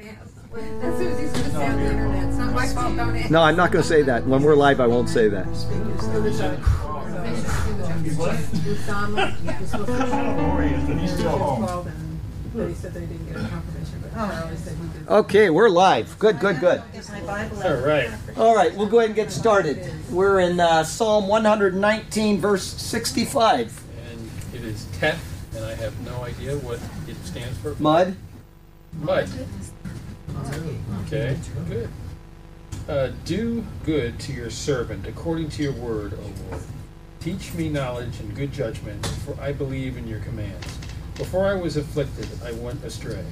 And Susie's gonna say on the internet, it's not my fault, don't it? No, I'm not going to say that. When we're live, I won't say that. It was a Usama, was supposed to Oriented, he's still home. called and they said they didn't get a confirmation, but Charlie said he did. Okay, we're live. Good, good, good. All right. All right, we'll go ahead and get started. We're in uh, Psalm 119, verse 65. And it is TEF, and I have no idea what it stands for. Mud. Mud. Okay, good. Uh, do good to your servant according to your word, O Lord. Teach me knowledge and good judgment, for I believe in your commands. Before I was afflicted, I went astray.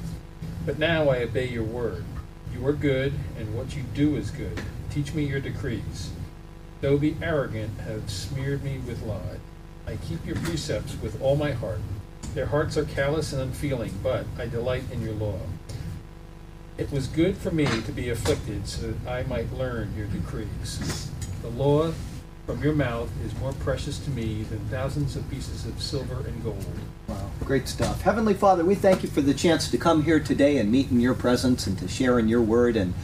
But now I obey your word. You are good, and what you do is good. Teach me your decrees. Though the arrogant have smeared me with lies, I keep your precepts with all my heart. Their hearts are callous and unfeeling, but I delight in your law. It was good for me to be afflicted so that I might learn your decrees. The law from your mouth is more precious to me than thousands of pieces of silver and gold. Wow, great stuff. Heavenly Father, we thank you for the chance to come here today and meet in your presence and to share in your word and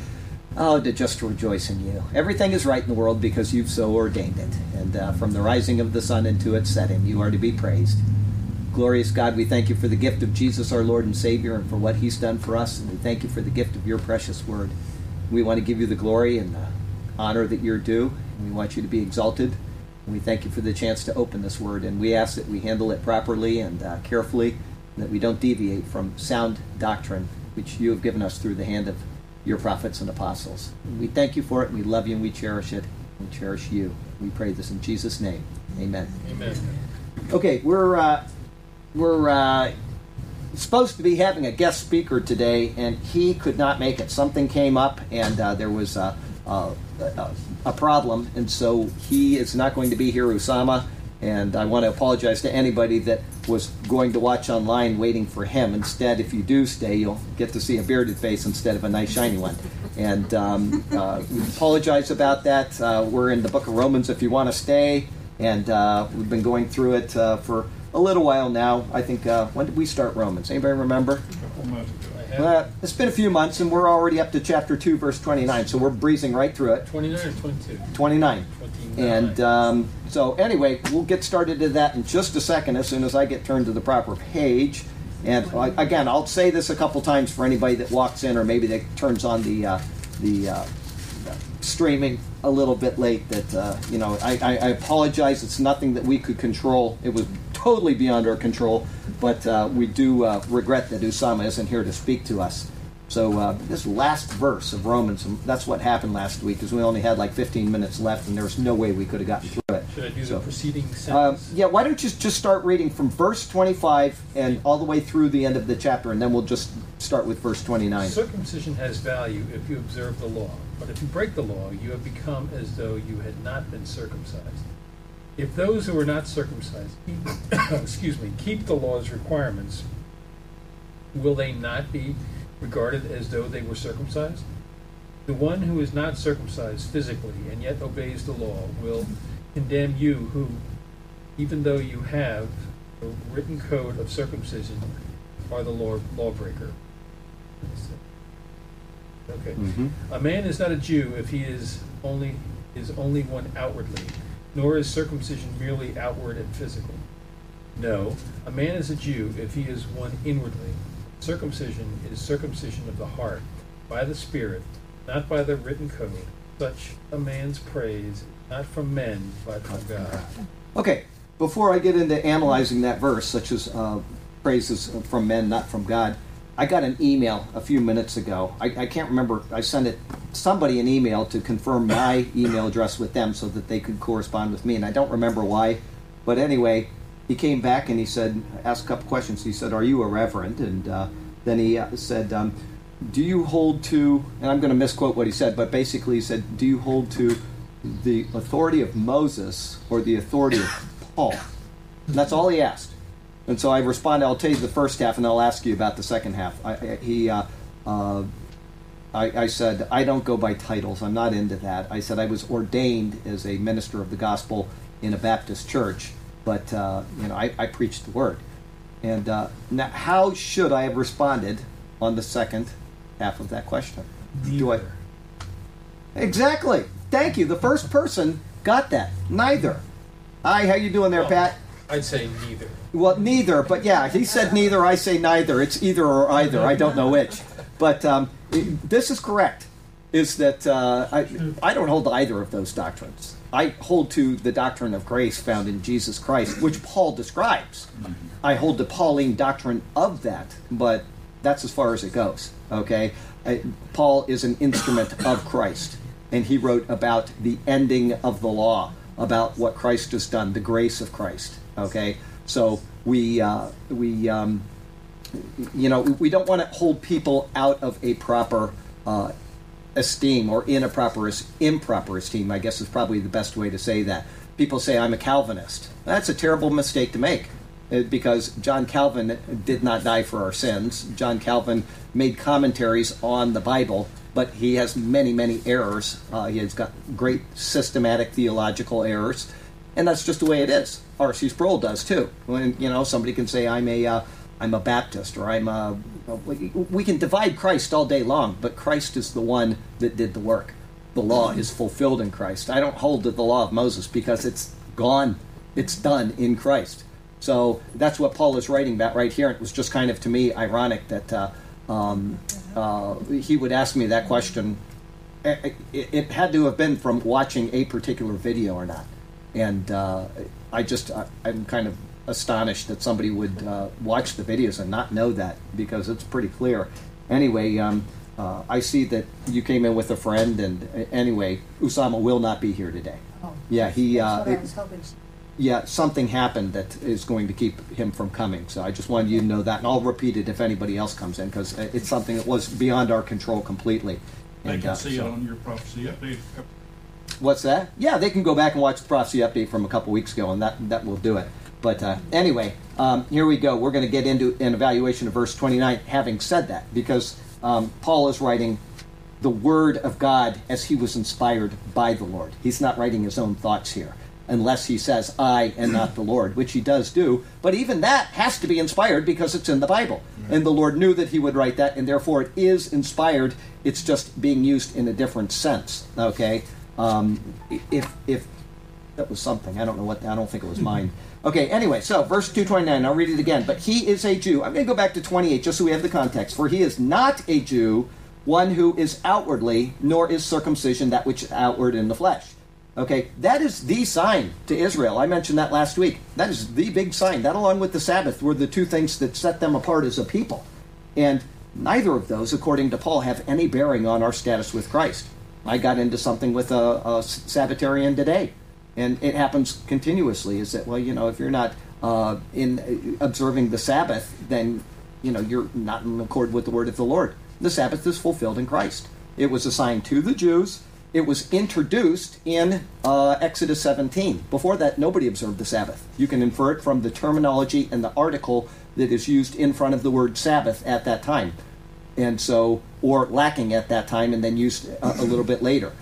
oh, to just rejoice in you. Everything is right in the world because you've so ordained it. And uh, from the rising of the sun into its setting, you are to be praised. Glorious God, we thank you for the gift of Jesus, our Lord and Savior, and for what he's done for us. And we thank you for the gift of your precious word. We want to give you the glory and the honor that you're due. And we want you to be exalted. And we thank you for the chance to open this word. And we ask that we handle it properly and uh, carefully, and that we don't deviate from sound doctrine, which you have given us through the hand of your prophets and apostles. And we thank you for it, and we love you, and we cherish it. We cherish you. We pray this in Jesus' name. Amen. Amen. Okay, we're uh, we're uh, supposed to be having a guest speaker today, and he could not make it. Something came up, and uh, there was a, a, a, problem, and so he is not going to be here, Usama. And I want to apologize to anybody that was going to watch online waiting for him. Instead, if you do stay, you'll get to see a bearded face instead of a nice shiny one. And um, uh, we apologize about that. Uh, we're in the book of Romans if you want to stay, and uh, we've been going through it uh, for a little while now. I think, uh, when did we start Romans? Anybody remember? I have Uh, it's been a few months, and we're already up to chapter 2, verse 29, so we're breezing right through it. 29 or 22? 29. 29. And um, so, anyway, we'll get started to that in just a second as soon as I get turned to the proper page. And uh, again, I'll say this a couple times for anybody that walks in or maybe that turns on the uh, the uh, streaming a little bit late. That uh, you know, I, I, I apologize. It's nothing that we could control. It was totally beyond our control. But uh, we do uh, regret that Usama isn't here to speak to us. So uh, this last verse of Romans, that's what happened last week, is we only had like 15 minutes left, and there was no way we could have gotten through it. Should I do So- the preceding Um, sentence? yeah, why don't you just start reading from verse 25 and all the way through the end of the chapter, and then we'll just start with verse 29. Circumcision has value if you observe the law, but if you break the law, you have become as though you had not been circumcised. If those who are not circumcised, excuse me, keep the law's requirements, will they not be regarded as though they were circumcised? The one who is not circumcised physically and yet obeys the law will condemn you who, even though you have the written code of circumcision, are the law lawbreaker. Okay. Mhm. A man is not a Jew if he is only is only one outwardly, nor is circumcision merely outward and physical. No, a man is a Jew if he is one inwardly. Circumcision is circumcision of the heart, by the Spirit, not by the written code. Such a man's praise not from men, but from God. Okay, before I get into analyzing that verse, such as uh, praises from men, not from God, I got an email a few minutes ago. I, I can't remember. I sent it somebody an email to confirm my email address with them so that they could correspond with me, and I don't remember why. But anyway, he came back and he said, asked a couple questions. He said, "Are you a reverend?" And uh, then he uh, said, um, "Do you hold to?" And I'm going to misquote what he said, but basically he said, "Do you hold to the authority of Moses or the authority of Paul?" And that's all he asked. And so I responded, I'll tell you the first half, and I'll ask you about the second half. I, I, he, uh, uh, I, I said, I don't go by titles. I'm not into that. I said I was ordained as a minister of the gospel in a Baptist church, but uh, you know, I, I preached the word. And uh, now, how should I have responded on the second half of that question. Do I? Neither. Exactly. Thank you. The first person got that. Neither. Hi, how you doing there, Well, Pat? I'd say neither. Well, neither, but yeah, he said neither. I say neither. It's either or either. I don't know which. But um, it- this is correct. Is that uh, I, I don't hold to either of those doctrines. I hold to the doctrine of grace found in Jesus Christ, which Paul describes. I hold the Pauline doctrine of that, but that's as far as it goes. Okay, I, Paul is an instrument of Christ, and he wrote about the ending of the law, about what Christ has done, the grace of Christ. Okay, so we uh, we um, you know we don't want to hold people out of a proper uh, esteem or in a proper improper esteem. I guess is probably the best way to say that. People say I'm a Calvinist. That's a terrible mistake to make uh, because John Calvin did not die for our sins. John Calvin made commentaries on the Bible, but he has many, many errors. Uh, he has got great systematic theological errors, and that's just the way it is. R.C. Sproul does too. When you know somebody can say I'm a uh, I'm a Baptist or I'm a we can divide Christ all day long, but Christ is the one that did the work. The law is fulfilled in Christ. I don't hold to the law of Moses because it's gone. It's done in Christ. So that's what Paul is writing about right here. It was just kind of to me ironic that uh, um, uh, he would ask me that question. It, it, it had to have been from watching a particular video or not, and uh, I just I, I'm kind of astonished that somebody would uh, watch the videos and not know that because it's pretty clear. Anyway, um, uh, I see that you came in with a friend, and uh, anyway, Usama will not be here today. Oh, Yeah, he. Uh, what I it- was hoping. yeah, something happened that is going to keep him from coming. So I just wanted you to know that, and I'll repeat it if anybody else comes in because it's something that was beyond our control completely. They And, can uh, see it on your prophecy update. What's that? Yeah, they can go back and watch the prophecy update from a couple weeks ago, and that that will do it. But uh, anyway, um, here we go. We're going to get into an evaluation of verse 29. Having said that, because um, Paul is writing the word of God as he was inspired by the Lord. He's not writing his own thoughts here, unless he says I and not the Lord, which he does do. But even that has to be inspired because it's in the Bible, and the Lord knew that he would write that, and therefore it is inspired. It's just being used in a different sense. Okay, um, if if that was something. I don't know what. I don't think it was mine. Okay. Anyway, so verse two twenty nine. I'll read it again. But he is a Jew. I'm going to go back to twenty eight just so we have the context. For he is not a Jew, one who is outwardly, nor is circumcision that which is outward in the flesh. Okay, that is the sign to Israel. I mentioned that last week. That is the big sign. That, along with the Sabbath, were the two things that set them apart as a people. And neither of those, according to Paul, have any bearing on our status with Christ. I got into something with a, a Sabbatarian today, and it happens continuously. Is that well, you know, if you're not uh, in observing the Sabbath, then you know you're not in accord with the word of the Lord. The Sabbath is fulfilled in Christ. It was assigned to the Jews. It was introduced in uh, Exodus 17. Before that, nobody observed the Sabbath. You can infer it from the terminology and the article that is used in front of the word Sabbath at that time and so or lacking at that time and then used a, a little bit later.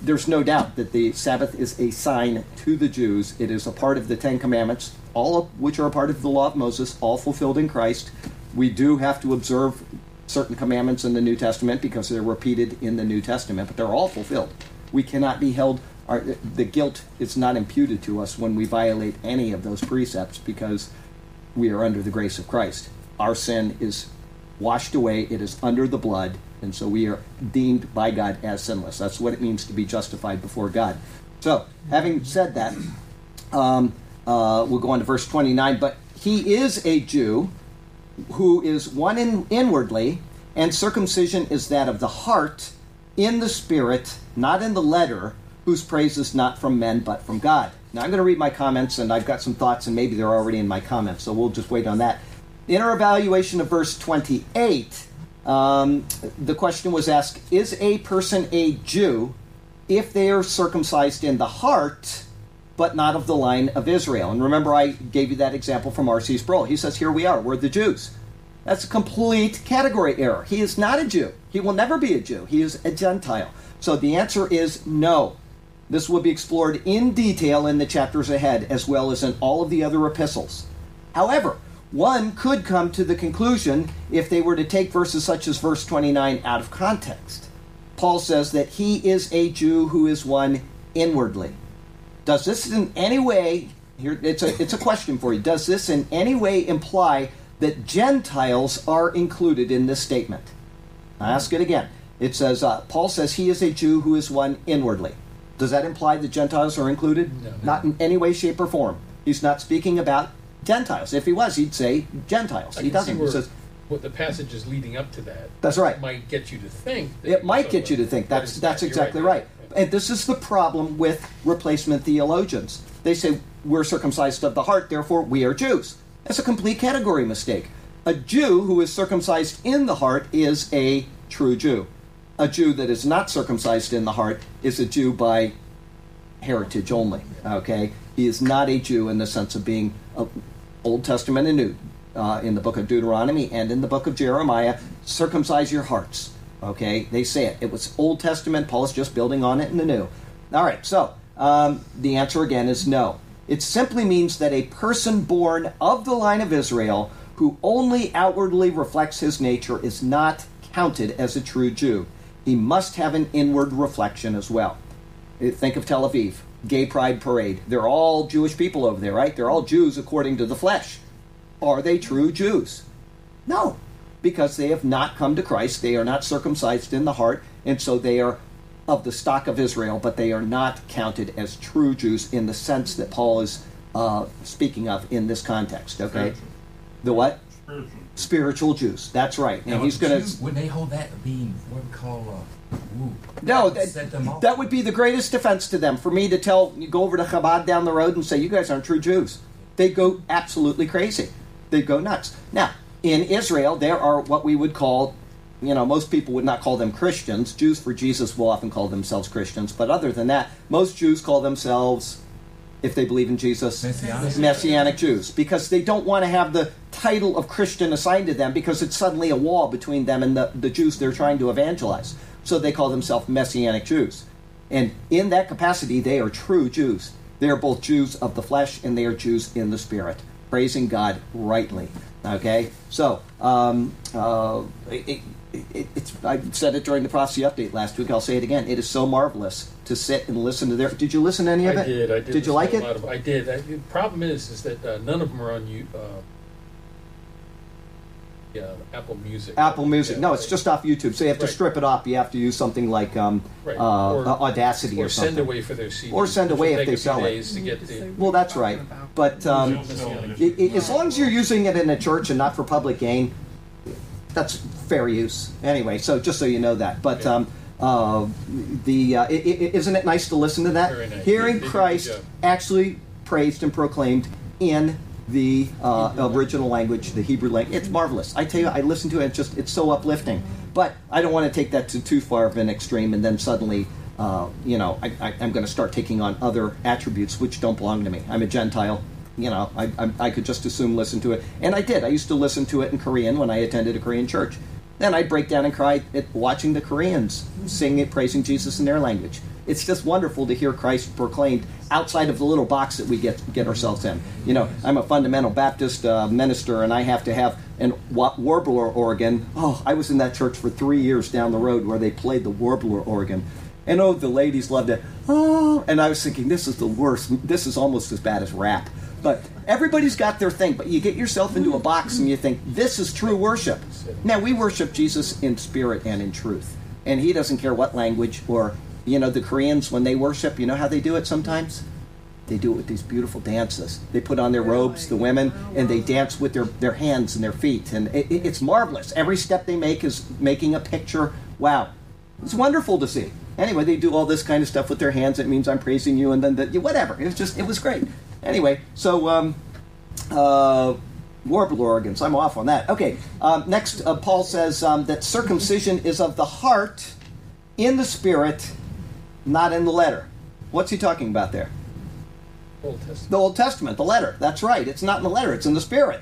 There's no doubt that the sabbath is a sign to the jews. It is a part of the ten commandments all of which are a part of the law of moses all fulfilled in christ. We do have to observe certain commandments in the new testament because they're repeated in the new testament but they're all fulfilled. We cannot be held our, the guilt is not imputed to us when we violate any of those precepts because we are under the grace of christ. Our sin is washed away. It is under the blood, and so we are deemed by God as sinless. That's what it means to be justified before God. So, having said that, um, uh, we'll go on to verse 29. But he is a Jew who is one in, inwardly, and circumcision is that of the heart, in the spirit, not in the letter, whose praise is not from men but from God. Now, I'm going to read my comments, and I've got some thoughts, and maybe they're already in my comments, so we'll just wait on that. In our evaluation of verse 28, um, the question was asked Is a person a Jew if they are circumcised in the heart, but not of the line of Israel? And remember, I gave you that example from R.C. Sproul. He says, Here we are, we're the Jews. That's a complete category error. He is not a Jew. He will never be a Jew. He is a Gentile. So the answer is no. This will be explored in detail in the chapters ahead, as well as in all of the other epistles. However, one could come to the conclusion if they were to take verses such as verse 29 out of context. Paul says that he is a Jew who is one inwardly. Does this in any way here it's a it's a question for you. Does this in any way imply that Gentiles are included in this statement? I ask it again. It says uh, Paul says he is a Jew who is one inwardly. Does that imply that Gentiles are included? No. Not in any way, shape, or form. He's not speaking about Gentiles. If he was, he'd say Gentiles. I he doesn't. He says what the passage is leading up to that. That's right. Might get you to think. it might get you to think that's that's exactly right. And this is the problem with replacement theologians. They say we're circumcised of the heart, therefore we are Jews. That's a complete category mistake. A Jew who is circumcised in the heart is a true Jew. A Jew that is not circumcised in the heart is a Jew by heritage only. Okay, he is not a Jew in the sense of being a Old Testament and New. Uh, in the book of Deuteronomy and in the book of Jeremiah, circumcise your hearts. Okay, they say it. It was Old Testament. Paul is just building on it in the New. All right, so um, the answer again is no. It simply means that a person born of the line of Israel who only outwardly reflects his nature is not counted as a true Jew. He must have an inward reflection as well. Think of Tel Aviv, gay pride parade. They're all Jewish people over there, right? They're all Jews according to the flesh. Are they true Jews? No, because they have not come to Christ. They are not circumcised in the heart, and so they are of the stock of Israel, but they are not counted as true Jews in the sense that Paul is uh, speaking of in this context. Okay, Spiritual. the what? Spiritual. Spiritual Jews. That's right. And Now, he's going to. Would they hold that being what we call uh? No, that, that would be the greatest defense to them. For me to tell, you go over to Chabad down the road and say, you guys aren't true Jews. They'd go absolutely crazy. They'd go nuts. Now, in Israel, there are what we would call, you know, most people would not call them Christians. Jews for Jesus will often call themselves Christians. But other than that, most Jews call themselves, if they believe in Jesus, Messianic. Messianic Jews because they don't want to have the title of Christian assigned to them because it's suddenly a wall between them and the, the Jews they're trying to evangelize. So they call themselves Messianic Jews. And in that capacity, they are true Jews. They are both Jews of the flesh and they are Jews in the spirit, praising God rightly. Okay? So, um, uh, it, it, it's, I said it during the prophecy update last week. I'll say it again. It is so marvelous to sit and listen to their. Did you listen to any of I it? I did. I did. Did you like it? of- I did. I, the problem is, is that uh, none of them are on you. Uh, yeah, Apple Music. Apple Music. Yeah, No, it's right. just off YouTube. So you have to Right. strip it off. You have to use something like um, Right. uh, Or- Audacity or, or something. send away for their CD. Or send away if they sell it. to get the. Well, that's what are you right. But um, Still selling it. i- i- as long as you're using it in a church and not for public gain, that's fair use. Anyway, so just so you know that. But Yeah. um, uh, the uh, i- i- isn't it nice to listen to that? Very nice. Hearing They did Christ actually praised and proclaimed in the uh, original language, the Hebrew language. It's marvelous. I tell you, I listen to it. It's just it's so uplifting. But I don't want to take that to too far of an extreme, and then suddenly, uh, you know, I, I'm going to start taking on other attributes which don't belong to me. I'm a Gentile. You know, I, I, I could just assume listen to it, and I did. I used to listen to it in Korean when I attended a Korean church. Then I'd break down and cry at watching the Koreans sing it, praising Jesus in their language. It's just wonderful to hear Christ proclaimed outside of the little box that we get get ourselves in. You know, I'm a fundamental Baptist uh, minister, and I have to have an warbler organ. Oh, I was in that church for three years down the road where they played the warbler organ, and oh, the ladies loved it. Oh, and I was thinking, this is the worst. This is almost as bad as rap. But everybody's got their thing. But you get yourself into a box and you think this is true worship. Now we worship Jesus in spirit and in truth, and He doesn't care what language or you know the Koreans when they worship. You know how they do it sometimes. They do it with these beautiful dances. They put on their robes, the women, and they dance with their, their hands and their feet. And it, it- it's marvelous. Every step they make is making a picture. Wow. It's wonderful to see. Anyway, they do all this kind of stuff with their hands. It means I'm praising you, and then the, whatever. It was just, it was great. Anyway, so um, uh, warbler organs. I'm off on that. Okay. Um, next, uh, Paul says um, that circumcision is of the heart, in the spirit, not in the letter. What's he talking about there? Old Testament. The Old Testament, the letter. That's right. It's not in the letter, it's in the Spirit.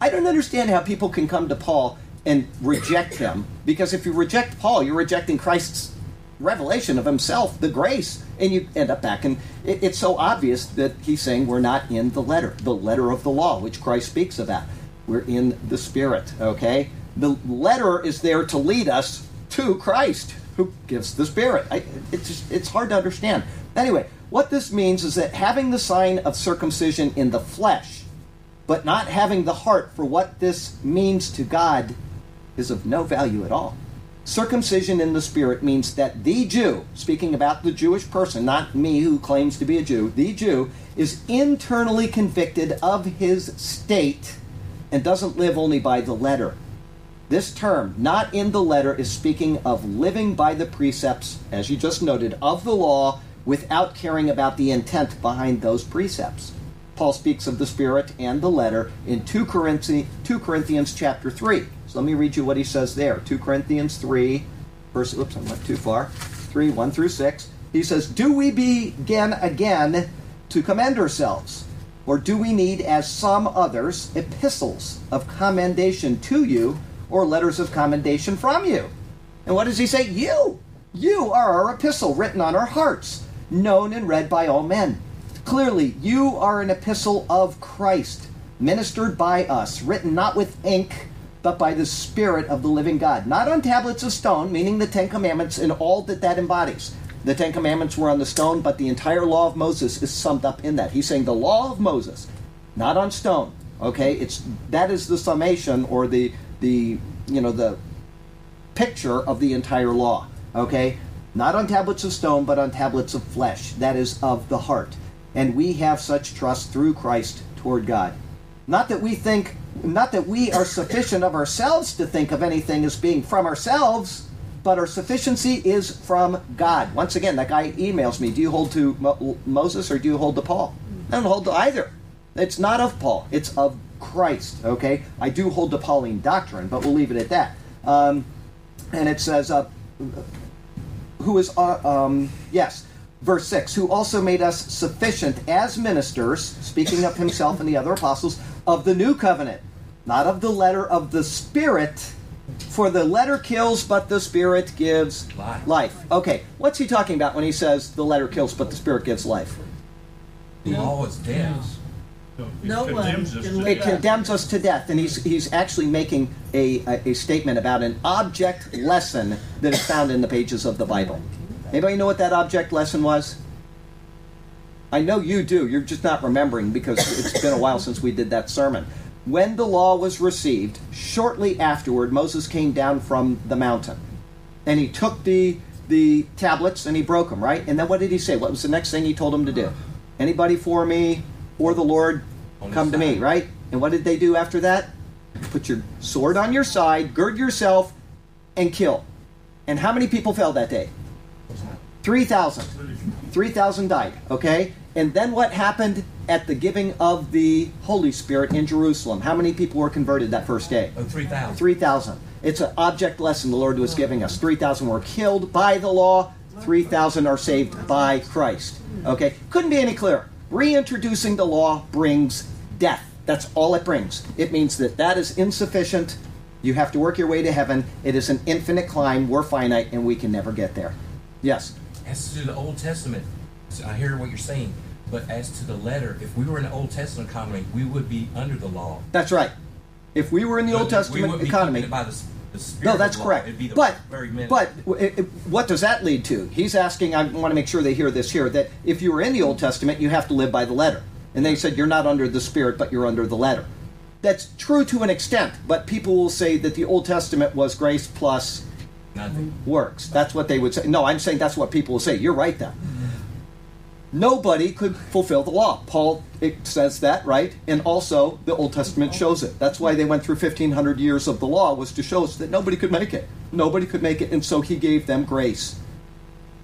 I don't understand how people can come to Paul and reject him, because if you reject Paul, you're rejecting Christ's revelation of himself, the grace, and you end up back. And it, it's so obvious that he's saying we're not in the letter, the letter of the law, which Christ speaks about. we're in the Spirit, okay? The letter is there to lead us to Christ, who gives the Spirit. I, it's, just, it's hard to understand. Anyway, what this means is that having the sign of circumcision in the flesh, but not having the heart for what this means to God, is of no value at all. Circumcision in the spirit means that the Jew, speaking about the Jewish person, not me who claims to be a Jew, the Jew is internally convicted of his state and doesn't live only by the letter. This term, not in the letter, is speaking of living by the precepts, as you just noted, of the law without caring about the intent behind those precepts. Paul speaks of the Spirit and the letter in 2 Corinthians, 2 Corinthians chapter 3. So let me read you what he says there. 2 Corinthians 3, verse, oops, I went too far. 3, 1 through 6. He says, Do we begin again to commend ourselves? Or do we need, as some others, epistles of commendation to you or letters of commendation from you? And what does he say? You! You are our epistle written on our hearts, known and read by all men. Clearly, you are an epistle of Christ, ministered by us, written not with ink but by the Spirit of the living God. Not on tablets of stone, meaning the Ten Commandments and all that that embodies. The Ten Commandments were on the stone, but the entire law of Moses is summed up in that. He's saying the law of Moses, not on stone. Okay, it's that is the summation or the the you know the picture of the entire law. Okay, not on tablets of stone, but on tablets of flesh. That is of the heart, and we have such trust through Christ toward God. Not that we think not that we are sufficient of ourselves to think of anything as being from ourselves, but our sufficiency is from God. Once again, that guy emails me, do you hold to Mo- Moses or do you hold to Paul? I don't hold to either. It's not of Paul, it's of Christ, okay? I do hold to Pauline doctrine, but we'll leave it at that. Um, and it says, uh, who is, uh, um, yes, verse 6, who also made us sufficient as ministers, speaking of himself and the other apostles, of the new covenant, not of the letter of the Spirit. For the letter kills, but the Spirit gives Life. life. Okay, what's he talking about when he says the letter kills, but the Spirit gives life? The law is death. So it No one condemns us can to live It death. condemns us to death, and he's he's actually making a, a, a statement about an object lesson that is found in the pages of the Bible. Anybody know what that object lesson was? I know you do. You're just not remembering because it's been a while since we did that sermon. When the law was received, shortly afterward, Moses came down from the mountain, and he took the the tablets and he broke them. Right, and then what did he say? What was the next thing he told him to do? Anybody for me or the Lord, On come to me. Right, and what did they do after that? Put your sword on your side, gird yourself, and kill. And how many people fell that day? 3,000. 3,000 died, okay? And then what happened at the giving of the Holy Spirit in Jerusalem? How many people were converted that first day? Oh, 3,000. 3,000. It's an object lesson the Lord was giving us. 3,000 were killed by the law, 3,000 are saved by Christ. Okay? Couldn't be any clearer. Reintroducing the law brings death. That's all it brings. It means that that is insufficient. You have to work your way to heaven. It is an infinite climb. We're finite and we can never get there. Yes. As to the Old Testament, I hear what you're saying, but as to the letter, if we were in the Old Testament economy, we would be under the law. That's right. If we were in the Old But we Testament economy, by the, s- the spirit no, that's correct. It'd be the But very but it, it- what does that lead to? He's asking. I want to make sure they hear this here. That if you were in the Old Testament, you have to live by the letter. And they said you're not under the Spirit, but you're under the letter. That's true to an extent, but people will say that the Old Testament was grace plus nothing. works. That's what they would say. No, I'm saying that's what people will say. You're right then. Nobody could fulfill the law. Paul it says that, right? And also the Old Testament oh. shows it. That's why they went through 1500 years of the law was to show us that nobody could make it. Nobody could make it, and so he gave them grace.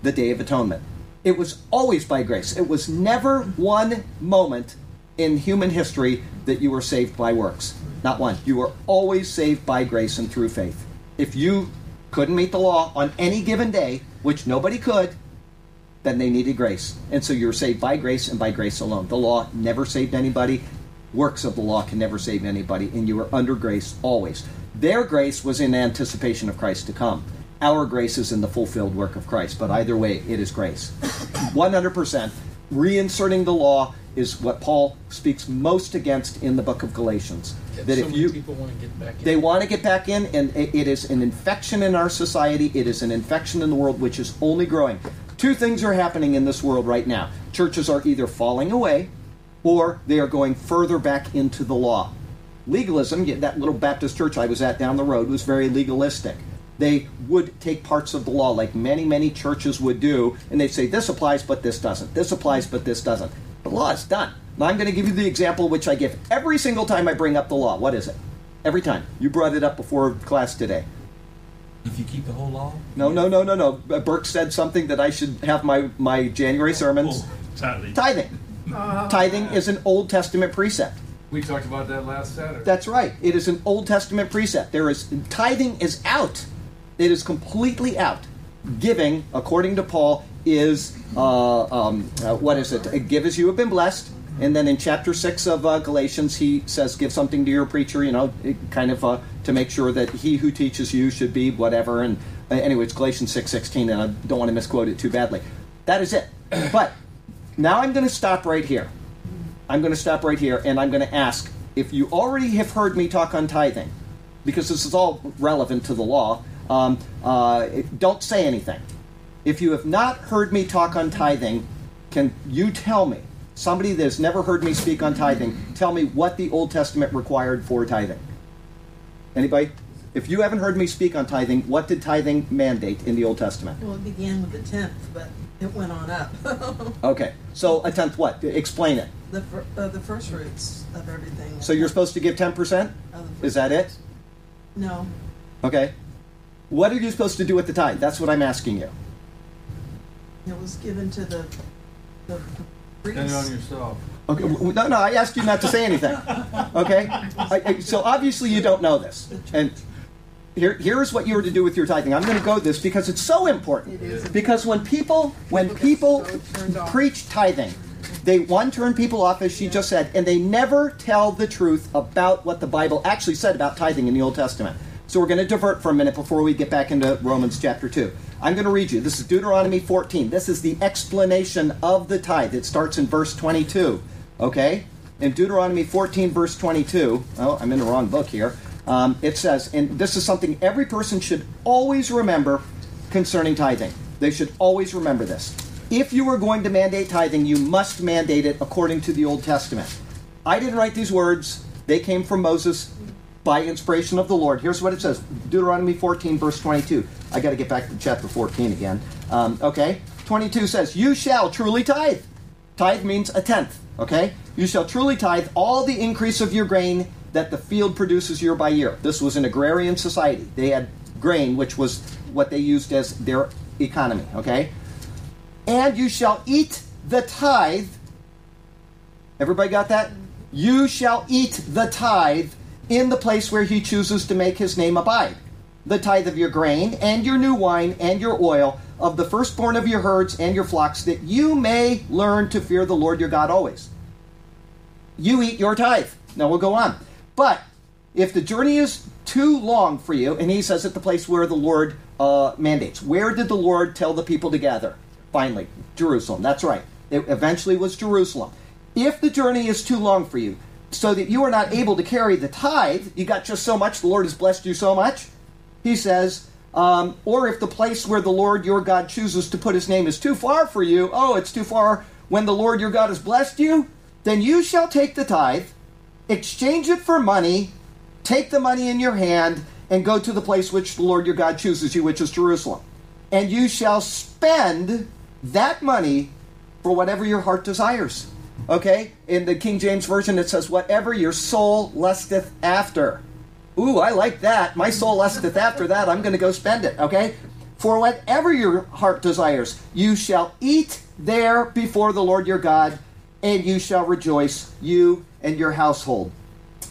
The day of atonement. It was always by grace. It was never one moment in human history that you were saved by works. Not one. You were always saved by grace and through faith. If you couldn't meet the law on any given day, which nobody could, then they needed grace. And so you're saved by grace and by grace alone. The law never saved anybody. Works of the law can never save anybody, and you are under grace always. Their grace was in anticipation of Christ to come. Our grace is in the fulfilled work of Christ, but either way, it is grace. 100%. Reinserting the law is what Paul speaks most against in the book of Galatians. That so if many you people want to get back in. they want to get back in, and it is an infection in our society. It is an infection in the world, which is only growing. Two things are happening in this world right now. Churches are either falling away, or they are going further back into the law. Legalism, that little Baptist church I was at down the road, was very legalistic. They would take parts of the law, like many, many churches would do, and they'd say, this applies, but this doesn't. This applies, but this doesn't. The law is done. Now, I'm going to give you the example which I give every single time I bring up the law. What is it? Every time. You brought it up before class today. If you keep the whole law, No, no, no, no, no. Uh, Burke said something that I should have my, my January sermons. Sadly. Tithing. Tithing is an Old Testament precept. We talked about that last Saturday. That's right. It is an Old Testament precept. There is tithing is out. It is completely out. Giving, according to Paul, is uh, um, uh, what is it? Give as you have been blessed. And then in chapter six of uh, Galatians, he says, "Give something to your preacher." You know, kind of uh, to make sure that he who teaches you should be whatever. And uh, anyway, it's Galatians six sixteen, and I don't want to misquote it too badly. That is it. But now I'm going to stop right here. I'm going to stop right here and I'm going to ask if you already have heard me talk on tithing, because this is all relevant to the law, um, uh, don't say anything. If you have not heard me talk on tithing, can you tell me, somebody that has never heard me speak on tithing, tell me what the Old Testament required for tithing? Anybody? If you haven't heard me speak on tithing, what did tithing mandate in the Old Testament? Well, it began with the tenth, but it went on up. Okay, so a tenth what? Explain it. the, fir- uh, the first fruits of everything. So you're supposed to give 10%? Of the Is that it? No, Okay. What are you supposed to do with the tithe? That's what I'm asking you. it was given to the the Depending on yourself. Okay. w- No, no. I asked you not to say anything. Okay. I, I- so obviously you don't know this. And here, here's what you were to do with your tithing. I'm going to go this because it's so important. It is. Because when people, when people People so preach tithing, they one turn people off, as she just said, and they never tell the truth about what the Bible actually said about tithing in the Old Testament. So we're going to divert for a minute before we get back into Romans chapter 2. I'm going to read you. This is Deuteronomy 14. This is the explanation of the tithe. It starts in verse 22. Okay? In Deuteronomy 14, verse 22, oh, I'm in the wrong book here. Um, it says, and this is something every person should always remember concerning tithing. They should always remember this. If you are going to mandate tithing, you must mandate it according to the Old Testament. I didn't write these words, they came from Moses by inspiration of the Lord. Here's what it says Deuteronomy 14, verse 22. I got to get back to chapter 14 again. Um, okay? 22 says, You shall truly tithe. Tithe means a tenth, okay? You shall truly tithe all the increase of your grain that the field produces year by year. This was an agrarian society. They had grain, which was what they used as their economy, okay? And you shall eat the tithe. Everybody got that? You shall eat the tithe in the place where he chooses to make his name abide. The tithe of your grain, and your new wine, and your oil, of the firstborn of your herds and your flocks, that you may learn to fear the Lord your God always. You eat your tithe. Now we'll go on. But if the journey is too long for you, and he says at the place where the Lord uh, mandates, where did the Lord tell the people to gather? Finally, Jerusalem. That's right. It eventually was Jerusalem. If the journey is too long for you, so that you are not able to carry the tithe, you got just so much, the Lord has blessed you so much, he says, um, or if the place where the Lord your God chooses to put his name is too far for you, oh, it's too far when the Lord your God has blessed you, then you shall take the tithe, exchange it for money, take the money in your hand, and go to the place which the Lord your God chooses you, which is Jerusalem. And you shall spend that money for whatever your heart desires. Okay? In the King James Version, it says, whatever your soul lusteth after. Ooh, I like that. My soul lusteth after that. I'm going to go spend it. Okay? For whatever your heart desires, you shall eat there before the Lord your God, and you shall rejoice, you and your household.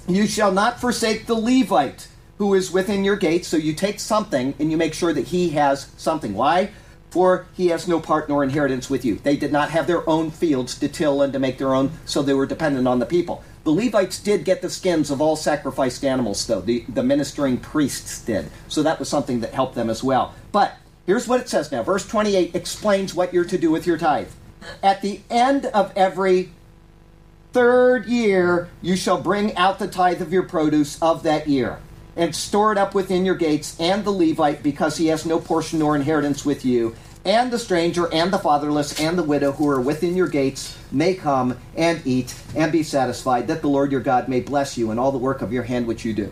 You shall not forsake the Levite who is within your gates. So you take something and you make sure that he has something. Why? For he has no part nor inheritance with you. They did not have their own fields to till and to make their own, so they were dependent on the people. The Levites did get the skins of all sacrificed animals, though. The, the ministering priests did. So that was something that helped them as well. But here's what it says now. Verse 28 explains what you're to do with your tithe. At the end of every third year you shall bring out the tithe of your produce of that year, and store it up within your gates, and the Levite, because he has no portion nor inheritance with you, and the stranger, and the fatherless, and the widow who are within your gates may come and eat and be satisfied, that the Lord your God may bless you in all the work of your hand which you do.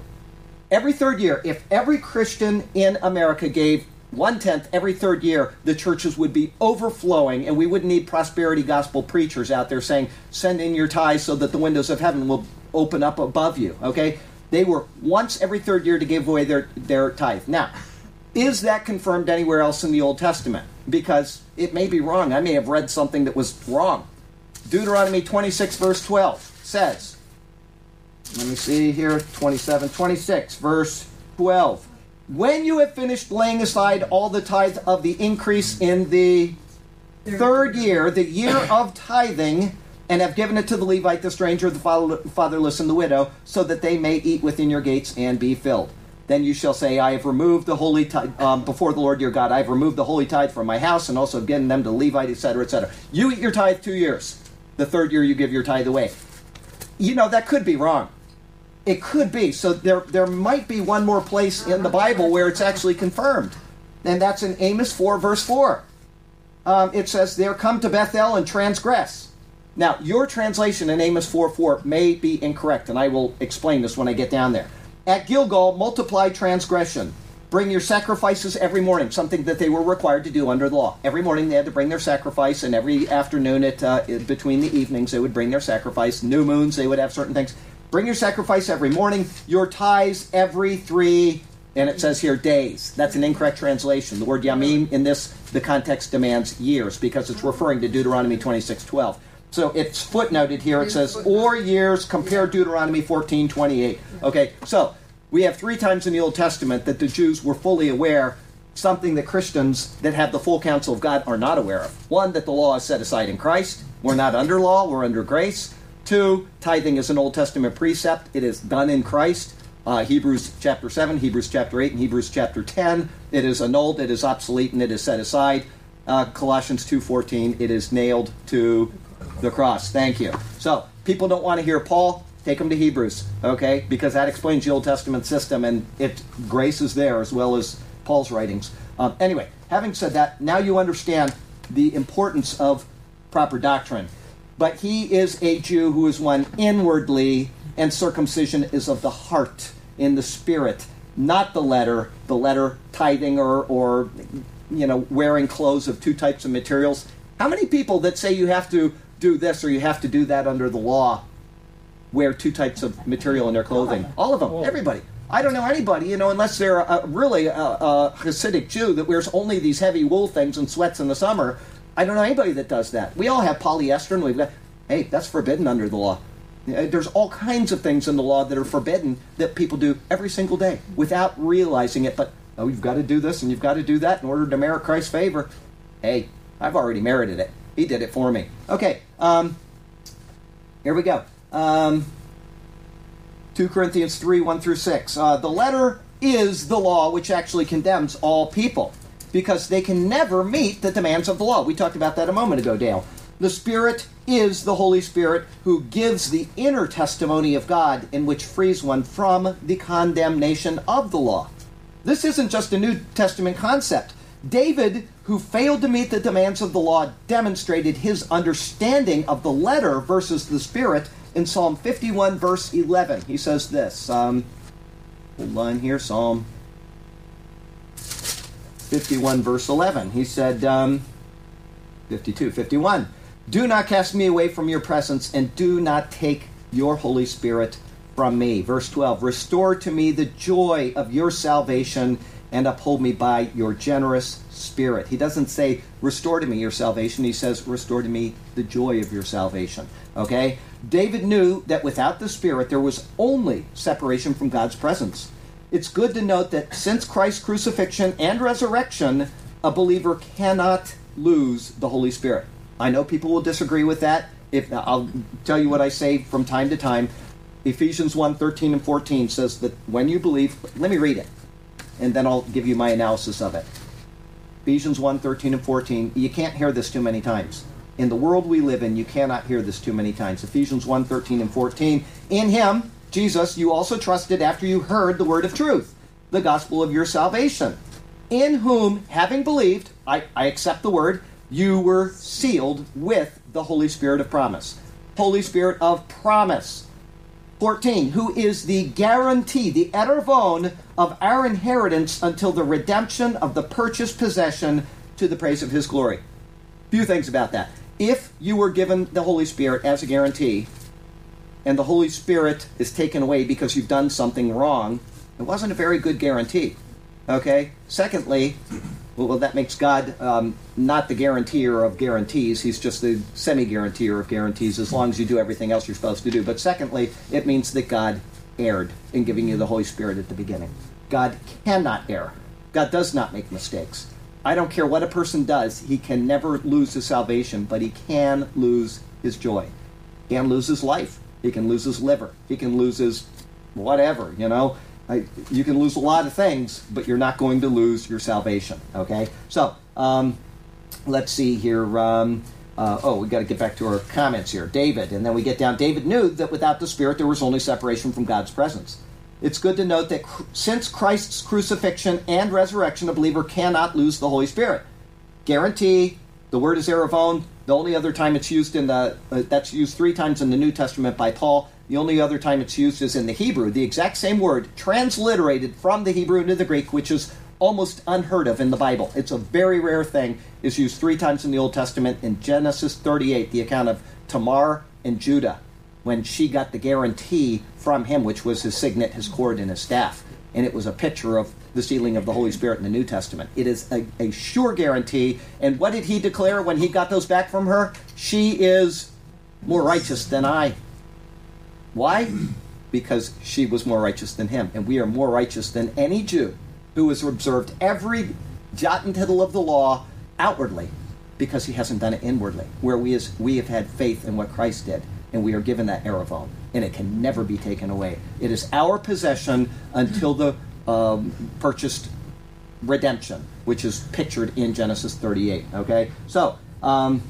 Every third year, if every Christian in America gave one tenth every third year, the churches would be overflowing, and we wouldn't need prosperity gospel preachers out there saying, "Send in your tithes so that the windows of heaven will open up above you." Okay, they were once every third year to give away their their tithe. Now, is that confirmed anywhere else in the Old Testament? Because it may be wrong. I may have read something that was wrong. Deuteronomy 26, verse 12 says, let me see here 27, 26, verse 12. When you have finished laying aside all the tithe of the increase in the third year, the year of tithing, and have given it to the Levite, the stranger, the fatherless, and the widow, so that they may eat within your gates and be filled. Then you shall say, I have removed the holy tithe um, before the Lord your God. I have removed the holy tithe from my house, and also given them to Levite, etc., etc. You eat your tithe two years. The third year, you give your tithe away. You know that could be wrong. It could be. So there, there might be one more place in the Bible where it's actually confirmed, and that's in Amos 4, verse 4. Um, it says, There come to Bethel and transgress. Now, your translation in Amos 4 4 may be incorrect, and I will explain this when I get down there. At Gilgal, multiply transgression. Bring your sacrifices every morning, something that they were required to do under the law. Every morning they had to bring their sacrifice, and every afternoon, at, uh, between the evenings, they would bring their sacrifice. New moons, they would have certain things. Bring your sacrifice every morning, your tithes every three, and it says here days. That's an incorrect translation. The word yamim in this, the context demands years because it's referring to Deuteronomy 26 12. So it's footnoted here. It says, or years, compare Deuteronomy 14 28. Okay, so we have three times in the Old Testament that the Jews were fully aware something that Christians that have the full counsel of God are not aware of. One, that the law is set aside in Christ. We're not under law, we're under grace. Two, tithing is an Old Testament precept. It is done in Christ. Uh, Hebrews chapter 7, Hebrews chapter 8, and Hebrews chapter 10. It is annulled, it is obsolete, and it is set aside. Uh, Colossians 2.14, it is nailed to the cross. Thank you. So, people don't want to hear Paul, take them to Hebrews, okay? Because that explains the Old Testament system, and it grace is there as well as Paul's writings. Um, anyway, having said that, now you understand the importance of proper doctrine but he is a Jew who is one inwardly, and circumcision is of the heart, in the spirit, not the letter. The letter tithing or, or you know, wearing clothes of two types of materials. How many people that say you have to do this or you have to do that under the law wear two types of material in their clothing? All of them, everybody. I don't know anybody, you know, unless they're a, really a, a Hasidic Jew that wears only these heavy wool things and sweats in the summer I don't know anybody that does that. We all have polyester, and we've got, hey, that's forbidden under the law. Uh, there's all kinds of things in the law that are forbidden that people do every single day without realizing it. But, oh, you've got to do this and you've got to do that in order to merit Christ's favor. Hey, I've already merited it. He did it for me. Okay, um, here we go. Um, 2 Corinthians 3 1 through 6. Uh, the letter is the law which actually condemns all people because they can never meet the demands of the law. We talked about that a moment ago, Dale. The Spirit is the Holy Spirit who gives the inner testimony of God in which frees one from the condemnation of the law. This isn't just a New Testament concept. David, who failed to meet the demands of the law, demonstrated his understanding of the letter versus the Spirit in Psalm 51, verse 11. He says this. Um, hold on here, Psalm 51, verse 11. He said, um, 52, 51. Do not cast me away from your presence, and do not take your Holy Spirit from me. Verse 12. Restore to me the joy of your salvation, and uphold me by your generous spirit. He doesn't say, Restore to me your salvation. He says, Restore to me the joy of your salvation. Okay? David knew that without the Spirit, there was only separation from God's presence it's good to note that since Christ's crucifixion and resurrection, a believer cannot lose the Holy Spirit. I know people will disagree with that. If I'll tell you what I say from time to time. Ephesians 1 13 and 14 says that when you believe, let me read it, and then I'll give you my analysis of it. Ephesians 1 13 and 14. You can't hear this too many times. In the world we live in, you cannot hear this too many times. Ephesians 1 13 and 14. In him, Jesus, you also trusted after you heard the word of truth, the gospel of your salvation. In whom, having believed, I, I accept the word, you were sealed with the Holy Spirit of promise. Holy Spirit of promise. 14, who is the guarantee, the etervon of our inheritance until the redemption of the purchased possession to the praise of his glory. Few things about that. If you were given the Holy Spirit as a guarantee, and the Holy Spirit is taken away because you've done something wrong, it wasn't a very good guarantee. Okay? Secondly, well, that makes God um, not the guaranteer of guarantees. He's just the semi guaranteer of guarantees as long as you do everything else you're supposed to do. But secondly, it means that God erred in giving you the Holy Spirit at the beginning. God cannot err, God does not make mistakes. I don't care what a person does, he can never lose his salvation, but he can lose his joy. He can lose his life. He can lose his liver. He can lose his whatever, you know. I, you can lose a lot of things, but you're not going to lose your salvation. Okay, so um, let's see here. Um, uh, oh, we got to get back to our comments here. David, and then we get down. David knew that without the Spirit, there was only separation from God's presence. It's good to note that cr- since Christ's crucifixion and resurrection, a believer cannot lose the Holy Spirit. Guarantee. The word is eravon. The only other time it's used in the uh, that's used three times in the New Testament by Paul. The only other time it's used is in the Hebrew, the exact same word, transliterated from the Hebrew into the Greek, which is almost unheard of in the Bible. It's a very rare thing. It's used three times in the Old Testament. In Genesis 38, the account of Tamar and Judah, when she got the guarantee from him, which was his signet, his cord, and his staff. And it was a picture of the sealing of the Holy Spirit in the New Testament. It is a, a sure guarantee. And what did he declare when he got those back from her? She is more righteous than I. Why? Because she was more righteous than him. And we are more righteous than any Jew who has observed every jot and tittle of the law outwardly because he hasn't done it inwardly. Where we, is, we have had faith in what Christ did, and we are given that eravon, and it can never be taken away. It is our possession until the um, purchased redemption, which is pictured in Genesis 38. Okay? So, um,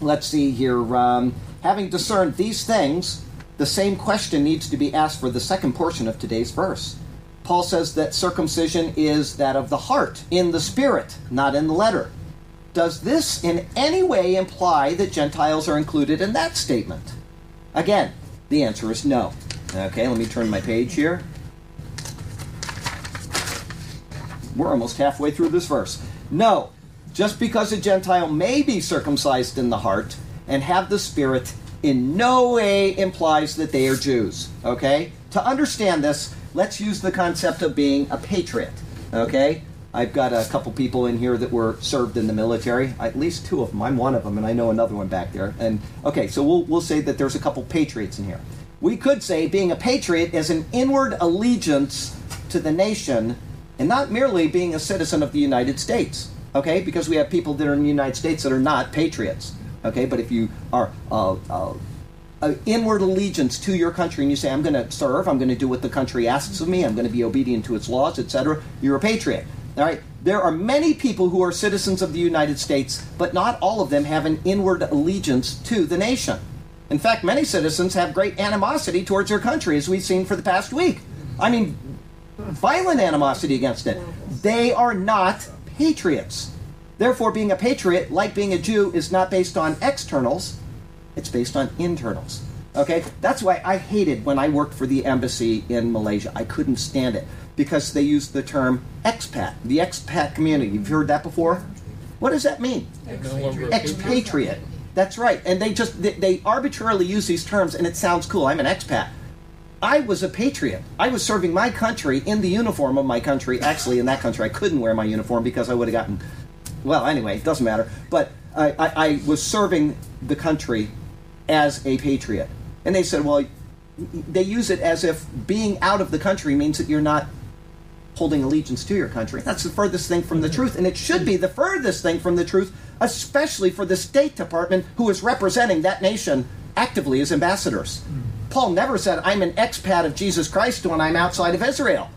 let's see here. Um, having discerned these things, the same question needs to be asked for the second portion of today's verse. Paul says that circumcision is that of the heart, in the spirit, not in the letter. Does this in any way imply that Gentiles are included in that statement? Again, the answer is no. Okay, let me turn my page here. We're almost halfway through this verse. No, just because a Gentile may be circumcised in the heart and have the Spirit in no way implies that they are Jews. Okay? To understand this, let's use the concept of being a patriot. Okay? I've got a couple people in here that were served in the military. At least two of them. I'm one of them, and I know another one back there. And okay, so we'll we'll say that there's a couple patriots in here. We could say being a patriot is an inward allegiance to the nation, and not merely being a citizen of the United States. Okay, because we have people that are in the United States that are not patriots. Okay, but if you are uh, uh, inward allegiance to your country and you say, I'm going to serve, I'm going to do what the country asks of me, I'm going to be obedient to its laws, etc., you're a patriot. All right? There are many people who are citizens of the United States, but not all of them have an inward allegiance to the nation. In fact, many citizens have great animosity towards their country, as we've seen for the past week. I mean, violent animosity against it. They are not patriots. Therefore, being a patriot, like being a Jew, is not based on externals, it's based on internals. Okay? That's why I hated when I worked for the embassy in Malaysia. I couldn't stand it because they used the term expat, the expat community. You've heard that before? What does that mean? A Expatriate. That's right. And they just they, they arbitrarily use these terms and it sounds cool. I'm an expat. I was a patriot. I was serving my country in the uniform of my country. Actually, in that country, I couldn't wear my uniform because I would have gotten. Well, anyway, it doesn't matter. But I, I, I was serving the country as a patriot. And they said, well, they use it as if being out of the country means that you're not holding allegiance to your country. That's the furthest thing from the mm-hmm. truth, and it should be the furthest thing from the truth, especially for the State Department who is representing that nation actively as ambassadors. Mm. Paul never said, I'm an expat of Jesus Christ when I'm outside of Israel.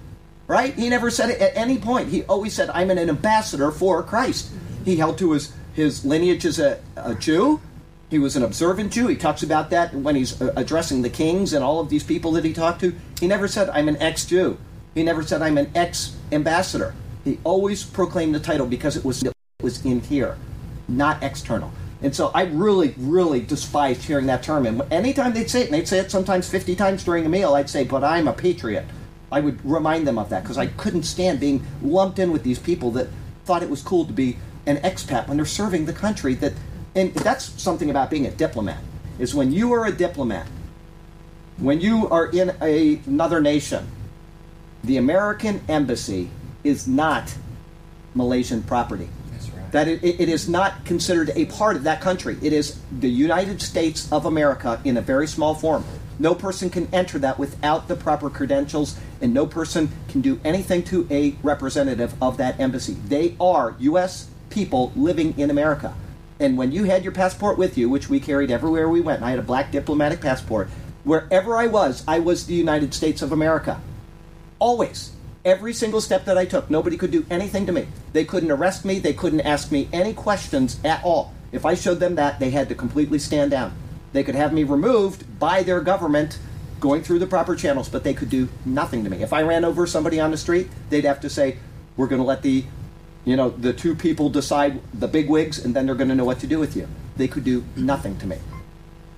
Right? He never said it at any point. He always said, I'm an ambassador for Christ. He held to his, his lineage as a, a Jew, He was an observant Jew. He talks about that when he's uh, addressing the kings and all of these people that he talked to. He never said, I'm an ex Jew. He never said, I'm an ex ambassador. He always proclaimed the title because it was, it was in here, not external. And so I really, really despised hearing that term. And anytime they'd say it, and they'd say it sometimes 50 times during a meal, I'd say, But I'm a patriot. I would remind them of that because I couldn't stand being lumped in with these people that thought it was cool to be an expat when they're serving the country that and that's something about being a diplomat is when you are a diplomat when you are in a, another nation the american embassy is not malaysian property. Right. that it, it is not considered a part of that country. It is the united states of america in a very small form. No person can enter that without the proper credentials and no person can do anything to a representative of that embassy they are us people living in america and when you had your passport with you, which we carried everywhere we went, I had a black diplomatic passport, wherever I was, I was the United States of America. Always. Every single step that I took, nobody could do anything to me. They couldn't arrest me, they couldn't ask me any questions at all. If I showed them that, they had to completely stand down. They could have me removed by their government going through the proper channels, but they could do nothing to me. If I ran over somebody on the street, they'd have to say, We're going to let the you know, the two people decide the big wigs, and then they're going to know what to do with you. They could do nothing to me.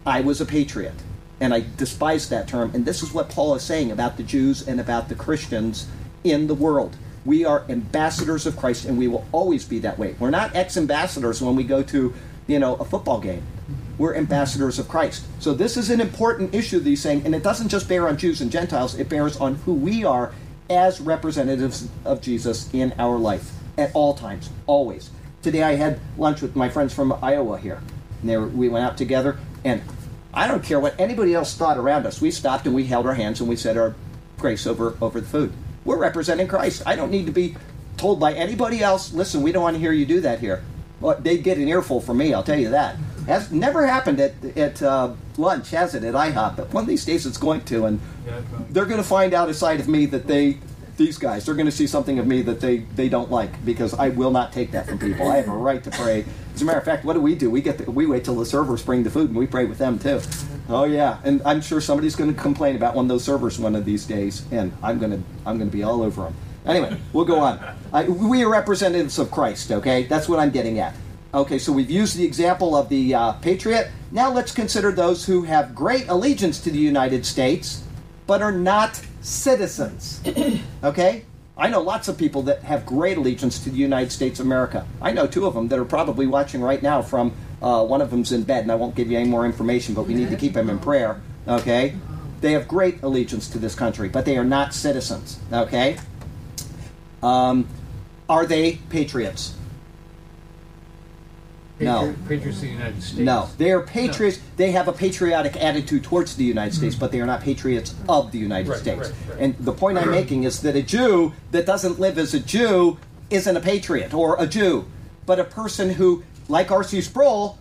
I was a patriot, and I despise that term. And this is what Paul is saying about the Jews and about the Christians in the world. We are ambassadors of Christ, and we will always be that way. We're not ex-ambassadors when we go to, you know, a football game. We're ambassadors of Christ. So this is an important issue that he's saying, and it doesn't just bear on Jews and Gentiles. It bears on who we are as representatives of Jesus in our life at all times, always. Today I had lunch with my friends from Iowa here. And were, we went out together, and I don't care what anybody else thought around us. We stopped and we held our hands and we said our grace over, over the food. We're representing Christ. I don't need to be told by anybody else, listen, we don't want to hear you do that here. Well, they'd get an earful from me, I'll tell you that. Has never happened at, at uh, lunch, has it, at IHOP? But one of these days it's going to, and they're going to find out a side of me that they these guys they're going to see something of me that they they don't like because I will not take that from people. I have a right to pray. As a matter of fact, what do we do? We get the, we wait till the servers bring the food and we pray with them too. Oh yeah, and I'm sure somebody's going to complain about one of those servers one of these days, and I'm going to I'm going to be all over them. Anyway, we'll go on. I, we are representatives of Christ. Okay, that's what I'm getting at. Okay, so we've used the example of the uh, patriot. Now let's consider those who have great allegiance to the United States, but are not citizens. okay? I know lots of people that have great allegiance to the United States of America. I know two of them that are probably watching right now from uh, one of them's in bed, and I won't give you any more information, but we need to keep him in prayer. Okay? They have great allegiance to this country, but they are not citizens. Okay? Um, are they patriots? No. Patriots of the United States. No, they are patriots. They have a patriotic attitude towards the United States, mm-hmm. but they are not patriots of the United Right, States. right, right. And the point I'm making is that a Jew that doesn't live as a Jew isn't a patriot or a Jew, but a person who, like R.C. Sproul,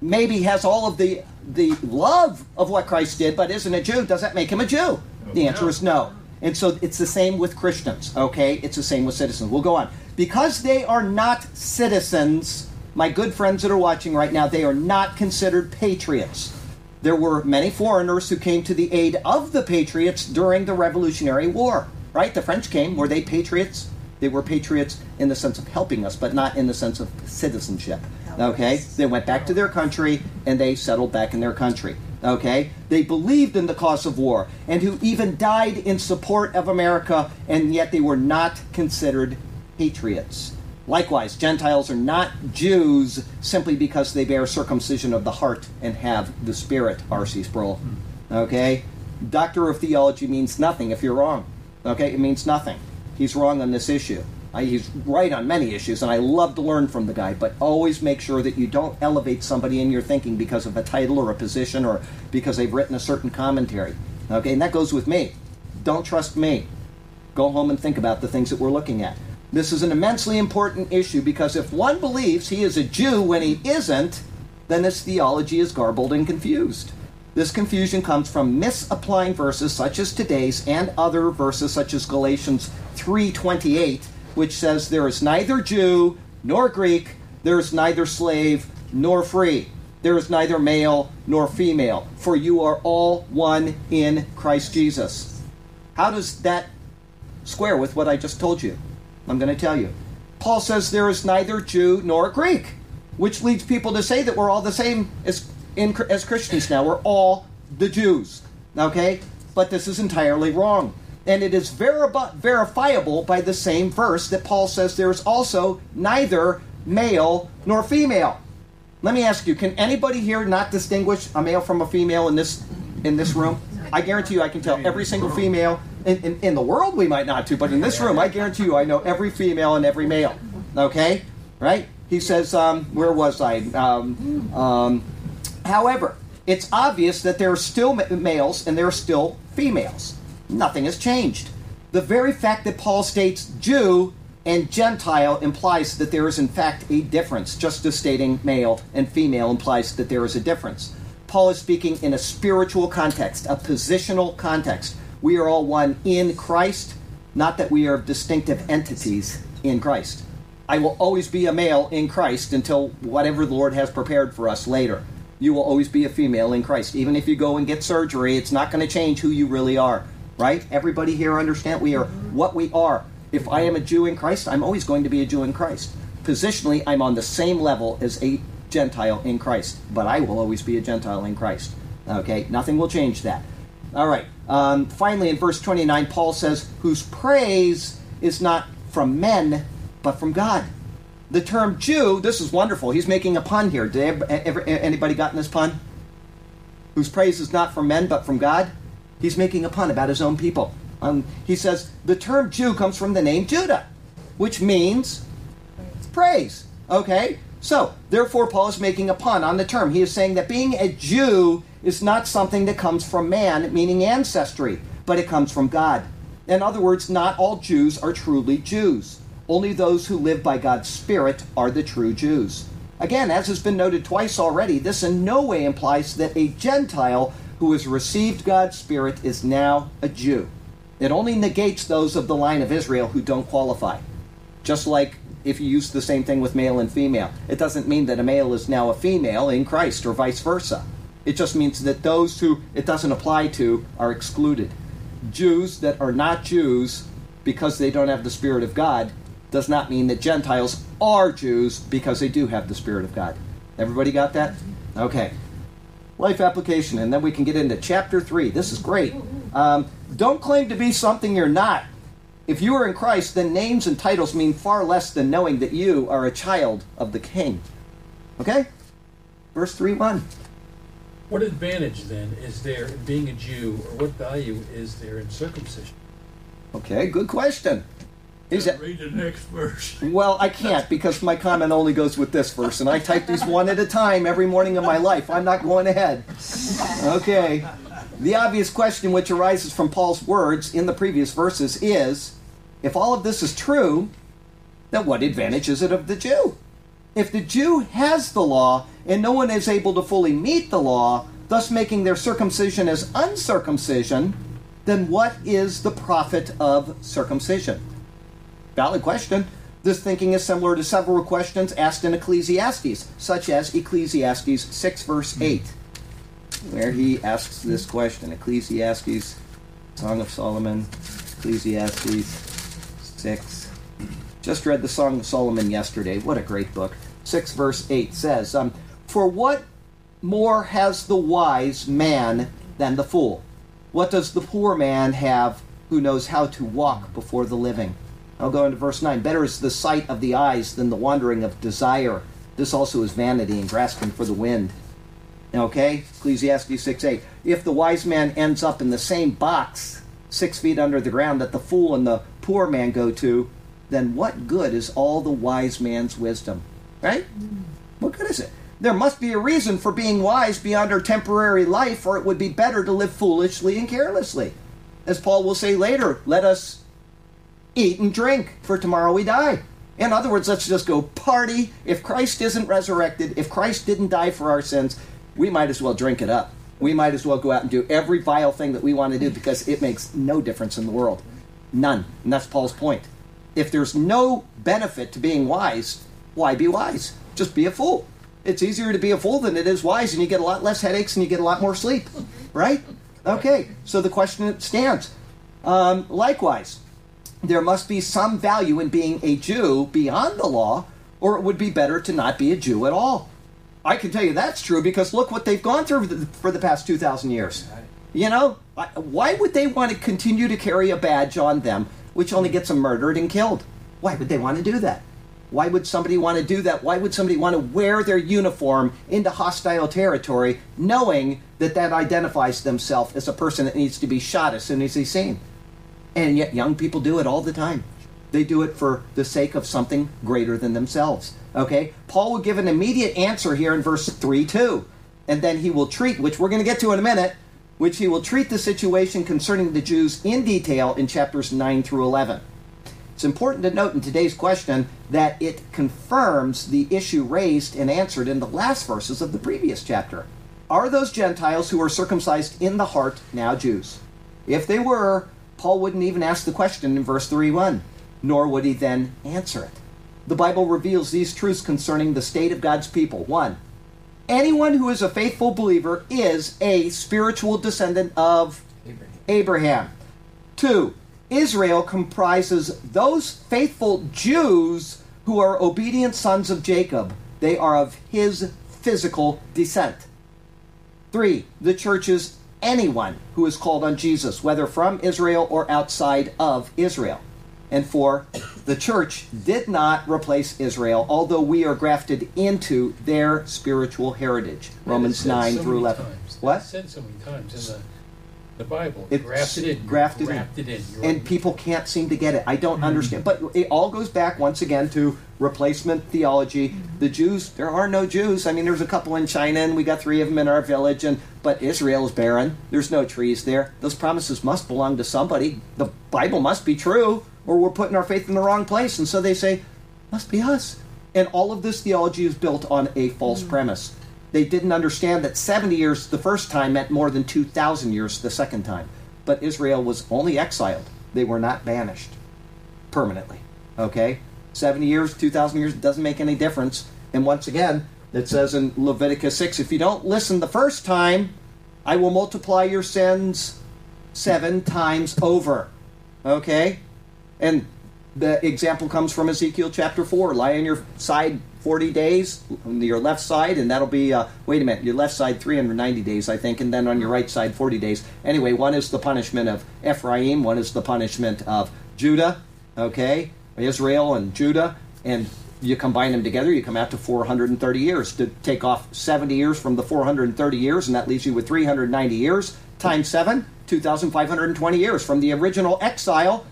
maybe has all of the the love of what Christ did, but isn't a Jew. Does that make him a Jew? The answer is no. And so it's the same with Christians. Okay, it's the same with citizens. We'll go on because they are not citizens my good friends that are watching right now, they are not considered patriots. There were many foreigners who came to the aid of the patriots during the Revolutionary War, right? The French came. Were they patriots? They were patriots in the sense of helping us, but not in the sense of citizenship. Okay? They went back to their country and they settled back in their country. Okay? They believed in the cause of war and who even died in support of America, and yet they were not considered patriots. Likewise, Gentiles are not Jews simply because they bear circumcision of the heart and have the Spirit, R.C. Sproul. Okay? Doctor of theology means nothing if you're wrong. Okay? It means nothing. He's wrong on this issue. He's right on many issues, and I love to learn from the guy, but always make sure that you don't elevate somebody in your thinking because of a title or a position or because they've written a certain commentary. Okay? And that goes with me. Don't trust me. Go home and think about the things that we're looking at. This is an immensely important issue because if one believes he is a Jew when he isn't, then his theology is garbled and confused. This confusion comes from misapplying verses such as today's and other verses such as Galatians 3:28, which says there is neither Jew nor Greek, there is neither slave nor free. there is neither male nor female, for you are all one in Christ Jesus. How does that square with what I just told you? I'm going to tell you. Paul says there is neither Jew nor Greek, which leads people to say that we're all the same as, in, as Christians now. We're all the Jews. Okay? But this is entirely wrong. And it is verifi- verifiable by the same verse that Paul says there is also neither male nor female. Let me ask you, can anybody here not distinguish a male from a female in this in this room? I guarantee you I can tell every single female in, in, in the world we might not to, but in this room I guarantee you I know every female and every male. Okay? Right? He says, um, where was I? Um, um, however, it's obvious that there are still males and there are still females. Nothing has changed. The very fact that Paul states Jew and Gentile implies that there is, in fact, a difference, just as stating male and female implies that there is a difference. Paul is speaking in a spiritual context, a positional context. We are all one in Christ, not that we are distinctive entities in Christ. I will always be a male in Christ until whatever the Lord has prepared for us later. You will always be a female in Christ. Even if you go and get surgery, it's not going to change who you really are, right? Everybody here understand we are what we are. If I am a Jew in Christ, I'm always going to be a Jew in Christ. Positionally, I'm on the same level as a Gentile in Christ, but I will always be a Gentile in Christ. Okay, nothing will change that. All right. Um, finally, in verse 29, Paul says, "Whose praise is not from men, but from God." The term Jew, this is wonderful. He's making a pun here. Did ever, anybody gotten this pun? Whose praise is not from men, but from God? He's making a pun about his own people. Um, he says the term Jew comes from the name Judah, which means praise. Okay? So, therefore, Paul is making a pun on the term. He is saying that being a Jew is not something that comes from man, meaning ancestry, but it comes from God. In other words, not all Jews are truly Jews. Only those who live by God's Spirit are the true Jews. Again, as has been noted twice already, this in no way implies that a Gentile who has received God's Spirit is now a Jew. It only negates those of the line of Israel who don't qualify. Just like if you use the same thing with male and female, it doesn't mean that a male is now a female in Christ or vice versa. It just means that those who it doesn't apply to are excluded. Jews that are not Jews because they don't have the Spirit of God does not mean that Gentiles are Jews because they do have the Spirit of God. Everybody got that? Okay. Life application, and then we can get into chapter 3. This is great. Um, don't claim to be something you're not. If you are in Christ, then names and titles mean far less than knowing that you are a child of the King. Okay? Verse 3 1. What advantage then is there in being a Jew, or what value is there in circumcision? Okay, good question. Is it, Read the next verse. well, I can't because my comment only goes with this verse, and I type these one at a time every morning of my life. I'm not going ahead. Okay. The obvious question which arises from Paul's words in the previous verses is if all of this is true, then what advantage is it of the Jew? If the Jew has the law and no one is able to fully meet the law, thus making their circumcision as uncircumcision, then what is the profit of circumcision? Valid question. This thinking is similar to several questions asked in Ecclesiastes, such as Ecclesiastes 6, verse hmm. 8, where he asks this question Ecclesiastes, Song of Solomon, Ecclesiastes 6. Just read the Song of Solomon yesterday. What a great book. 6, verse 8 says, um, For what more has the wise man than the fool? What does the poor man have who knows how to walk before the living? I'll go into verse 9. Better is the sight of the eyes than the wandering of desire. This also is vanity and grasping for the wind. Okay? Ecclesiastes 6 8. If the wise man ends up in the same box, six feet under the ground, that the fool and the poor man go to, then what good is all the wise man's wisdom? Right? Mm-hmm. What good is it? There must be a reason for being wise beyond our temporary life, or it would be better to live foolishly and carelessly. As Paul will say later, let us eat and drink, for tomorrow we die. In other words, let's just go party. If Christ isn't resurrected, if Christ didn't die for our sins, we might as well drink it up. We might as well go out and do every vile thing that we want to do because it makes no difference in the world. None. And that's Paul's point. If there's no benefit to being wise, why be wise? Just be a fool. It's easier to be a fool than it is wise, and you get a lot less headaches and you get a lot more sleep, right? Okay, so the question stands. Um, likewise, there must be some value in being a Jew beyond the law, or it would be better to not be a Jew at all. I can tell you that's true because look what they've gone through for the past 2,000 years. You know, why would they want to continue to carry a badge on them which only gets them murdered and killed? Why would they want to do that? Why would somebody want to do that? Why would somebody want to wear their uniform into hostile territory knowing that that identifies themselves as a person that needs to be shot as soon as he's seen? And yet, young people do it all the time. They do it for the sake of something greater than themselves. Okay? Paul will give an immediate answer here in verse 3 2. And then he will treat, which we're going to get to in a minute, which he will treat the situation concerning the Jews in detail in chapters 9 through 11. It's important to note in today's question that it confirms the issue raised and answered in the last verses of the previous chapter. Are those Gentiles who are circumcised in the heart now Jews? If they were, Paul wouldn't even ask the question in verse 3 1, nor would he then answer it. The Bible reveals these truths concerning the state of God's people. One, anyone who is a faithful believer is a spiritual descendant of Abraham. Abraham. Two, Israel comprises those faithful Jews who are obedient sons of Jacob. They are of his physical descent. Three, the church is anyone who is called on Jesus, whether from Israel or outside of Israel. And four, the church did not replace Israel, although we are grafted into their spiritual heritage. Romans 9 so through 11. Times. What? It's said so many times in the, the Bible. It's grafted in. grafted in. grafted in. You're And right. people can't seem to get it. I don't Mm-hmm. understand. But it all goes back once again to replacement theology. Mm-hmm. The Jews, there are no Jews. I mean, there's a couple in China, and we got three of them in our village. And but Israel is barren. There's no trees there. Those promises must belong to somebody. The Bible must be true, or we're putting our faith in the wrong place. And so they say, must be us. And all of this theology is built on a false Mm. premise. They didn't understand that 70 years the first time meant more than 2,000 years the second time. But Israel was only exiled, they were not banished permanently. Okay? 70 years, 2,000 years, doesn't make any difference. And once again, it says in Leviticus 6 if you don't listen the first time, I will multiply your sins seven times over. Okay? And the example comes from Ezekiel chapter 4. Lie on your side 40 days, on your left side, and that'll be, uh, wait a minute, your left side 390 days, I think, and then on your right side 40 days. Anyway, one is the punishment of Ephraim, one is the punishment of Judah, okay? Israel and Judah, and you combine them together, you come out to 430 years. To take off 70 years from the 430 years, and that leaves you with 390 years, times 7, 2,520 years from the original exile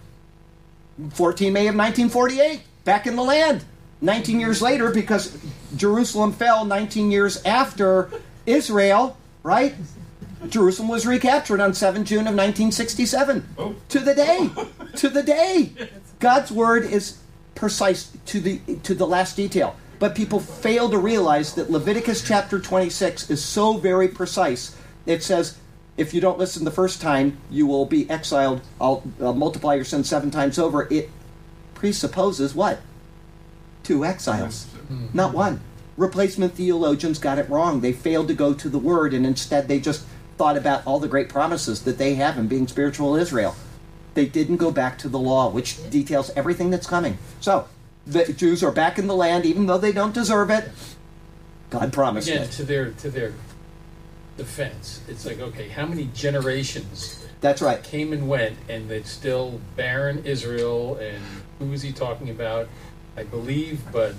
14 May of 1948, back in the land. 19 years later, because Jerusalem fell 19 years after Israel, right? Jerusalem was recaptured on 7 June of 1967. Oh. To the day. to the day. God's word is precise to the to the last detail. But people fail to realize that Leviticus chapter 26 is so very precise. It says, if you don't listen the first time, you will be exiled. I'll uh, multiply your sin seven times over. It presupposes what? Two exiles, not one. Replacement theologians got it wrong. They failed to go to the Word, and instead they just thought about all the great promises that they have in being spiritual Israel. They didn't go back to the law, which details everything that's coming. So, the Jews are back in the land, even though they don't deserve it. God promised Again, it. to their to their defense, it's like okay, how many generations That's right. came and went, and it's still barren Israel, and who is he talking about? I believe, but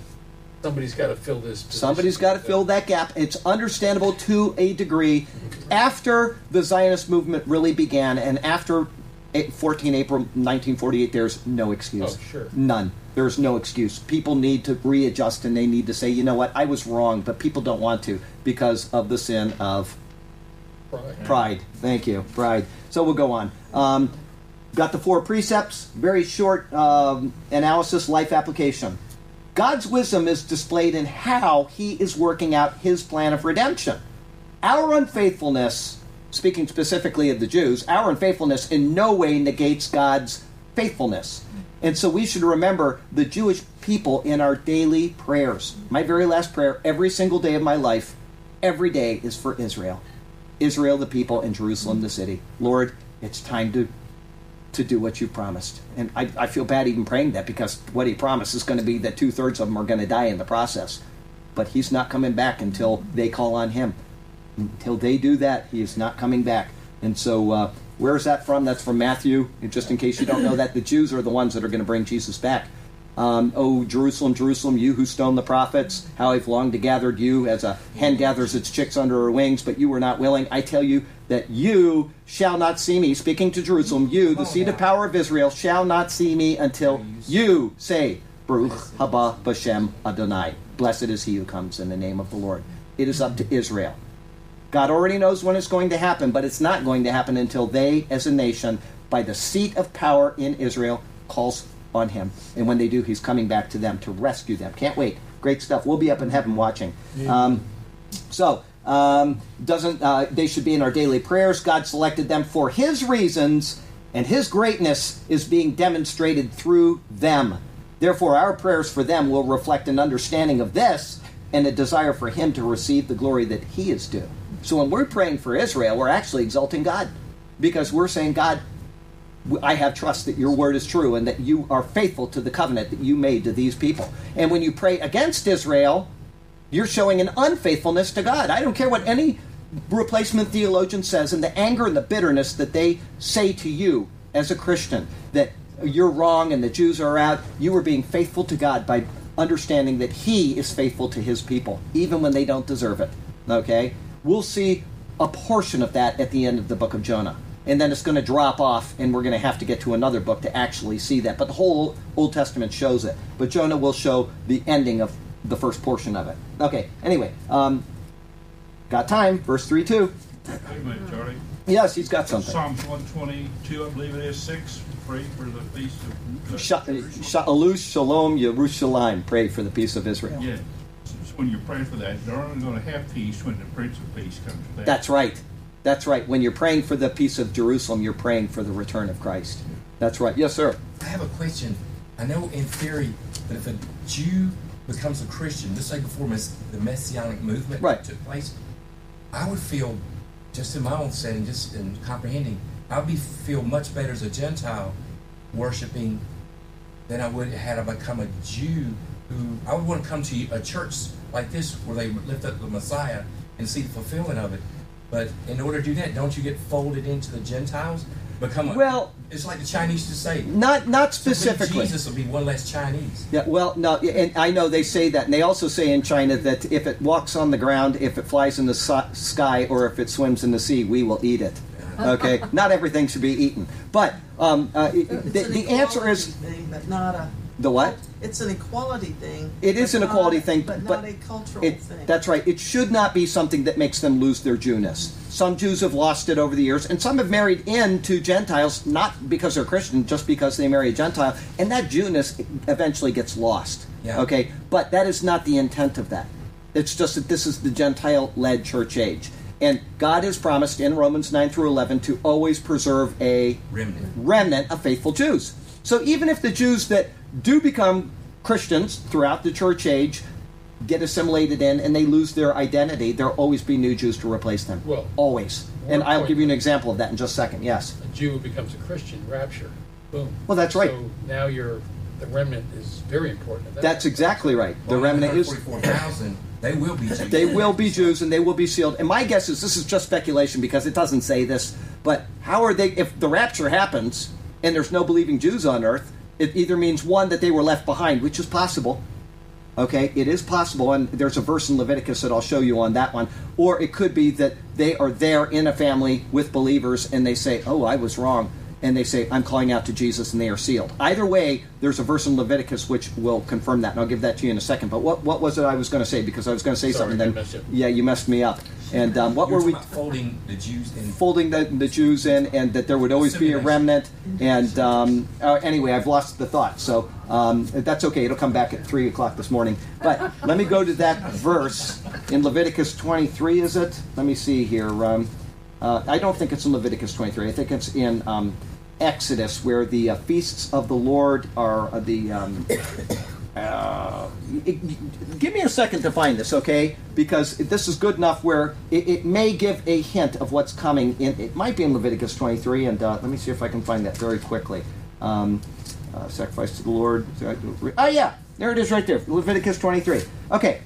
somebody's got to fill this. Position. Somebody's got to fill that gap. It's understandable to a degree. After the Zionist movement really began, and after eh, 14 April 1948, there's no excuse. Oh, sure. None. There's no excuse. People need to readjust and they need to say, you know what, I was wrong, but people don't want to because of the sin of Pride. Pride. Thank you. Pride. So we'll go on. Um, got the four precepts. Very short um, analysis, life application. God's wisdom is displayed in how He is working out His plan of redemption. Our unfaithfulness, speaking specifically of the Jews, our unfaithfulness in no way negates God's faithfulness. And so we should remember the Jewish people in our daily prayers. My very last prayer, every single day of my life, every day is for Israel. Israel, the people, and Jerusalem, the city. Lord, it's time to to do what you promised. And I, I feel bad even praying that because what he promised is going to be that two thirds of them are going to die in the process. But he's not coming back until they call on him. Until they do that, he is not coming back. And so, uh, where is that from? That's from Matthew. And just in case you don't know that, the Jews are the ones that are going to bring Jesus back. Um, oh, Jerusalem, Jerusalem, you who stoned the prophets, how I've longed to gather you as a hen gathers its chicks under her wings, but you were not willing. I tell you that you shall not see me. Speaking to Jerusalem, you, the seed of power of Israel, shall not see me until you say, Baruch haba Bashem Adonai. Blessed is he who comes in the name of the Lord. It is up to Israel. God already knows when it's going to happen, but it's not going to happen until they, as a nation, by the seat of power in Israel, calls on him. And when they do, he's coming back to them to rescue them. Can't wait. Great stuff. We'll be up in heaven watching. Um, so, um, doesn't uh, they should be in our daily prayers? God selected them for His reasons, and His greatness is being demonstrated through them. Therefore, our prayers for them will reflect an understanding of this and a desire for Him to receive the glory that He is due. So, when we're praying for Israel, we're actually exalting God because we're saying, God, I have trust that your word is true and that you are faithful to the covenant that you made to these people. And when you pray against Israel, you're showing an unfaithfulness to God. I don't care what any replacement theologian says, and the anger and the bitterness that they say to you as a Christian that you're wrong and the Jews are out, you are being faithful to God by understanding that He is faithful to His people, even when they don't deserve it. Okay? We'll see a portion of that at the end of the book of Jonah. And then it's going to drop off, and we're going to have to get to another book to actually see that. But the whole Old Testament shows it. But Jonah will show the ending of the first portion of it. Okay, anyway, um, got time. Verse 3 2. Wait a minute, Charlie. Yes, he's got something. Psalms one twenty-two, I believe it is, six, pray for the peace of. Sha- Sha'alus Shalom Yerushalayim. Pray for the peace of Israel. Yeah, so when you're praying for that, they're only gonna have peace when the Prince of Peace comes back. That's right. That's right. When you're praying for the peace of Jerusalem, you're praying for the return of Christ. That's right. Yes, sir. I have a question. I know in theory that if a Jew becomes a Christian, just like before the Messianic movement Right. took place, I would feel, just in my own setting, just in comprehending, I would be feel much better as a Gentile worshiping than I would had I become a Jew who I would want to come to a church like this where they lift up the Messiah and see the fulfillment of it. But in order to do that, don't you get folded into the Gentiles? Become a, Well- it's like the Chinese to say. Not not So specifically. Jesus will be one less Chinese. Yeah, well, no, and I know they say that, and they also say in China that if it walks on the ground, if it flies in the si- sky, or if it swims in the sea, we will eat it. Okay, not everything should be eaten, but um, uh, it- the, an the answer is thing, but not a. the what? It's an equality thing. It is an not equality a- thing, but, but not a cultural It, thing. that's right. It should not be something that makes them lose their Jewness. Some Jews have lost it over the years, and some have married into Gentiles not because they're Christian, just because they marry a Gentile, and that Jewness eventually gets lost. Yeah. Okay, but that is not the intent of that. It's just that this is the Gentile-led church age, and God has promised in Romans nine through eleven to always preserve a Remnant. remnant of faithful Jews. So even if the Jews that do become Christians throughout the church age get assimilated in and they lose their identity, there'll always be new Jews to replace them. Well, always. And I'll give you an example of that in just a second. Yes. A Jew who becomes a Christian, rapture, boom. Well, that's right. So now you're, the remnant is very important. that That's point. exactly right. The Well, remnant is 144,000, they will be Jews. they will be Jews and they will be sealed. And my guess is this is just speculation because it doesn't say this, but how are they if the rapture happens and there's no believing Jews on earth, it either means one that they were left behind, which is possible. Okay, it is possible, and there's a verse in Leviticus that I'll show you on that one. Or it could be that they are there in a family with believers and they say, Oh, I was wrong. And they say, I'm calling out to Jesus, and they are sealed. Either way, there's a verse in Leviticus which will confirm that, and I'll give that to you in a second. But what, what was it I was going to say? Because I was going to say Sorry, something, I then you up. yeah, you messed me up. And um, what You're were we talking about folding the Jews in. folding the, the Jews in, and that there would always be a remnant. And um, uh, anyway, I've lost the thought, so um, that's okay. It'll come back at three o'clock this morning. But let me go to that verse in Leviticus 23. Is it? Let me see here. Um, uh, I don't think it's in Leviticus 23. I think it's in um, Exodus, where the uh, feasts of the Lord are uh, the. Um, uh, it- give me a second to find this, okay? Because this is good enough where it, it may give a hint of what's coming. In it might be in Leviticus 23, and uh, let me see if I can find that very quickly. Um, uh, sacrifice to the Lord. Oh yeah, there it is, right there. Leviticus 23. Okay,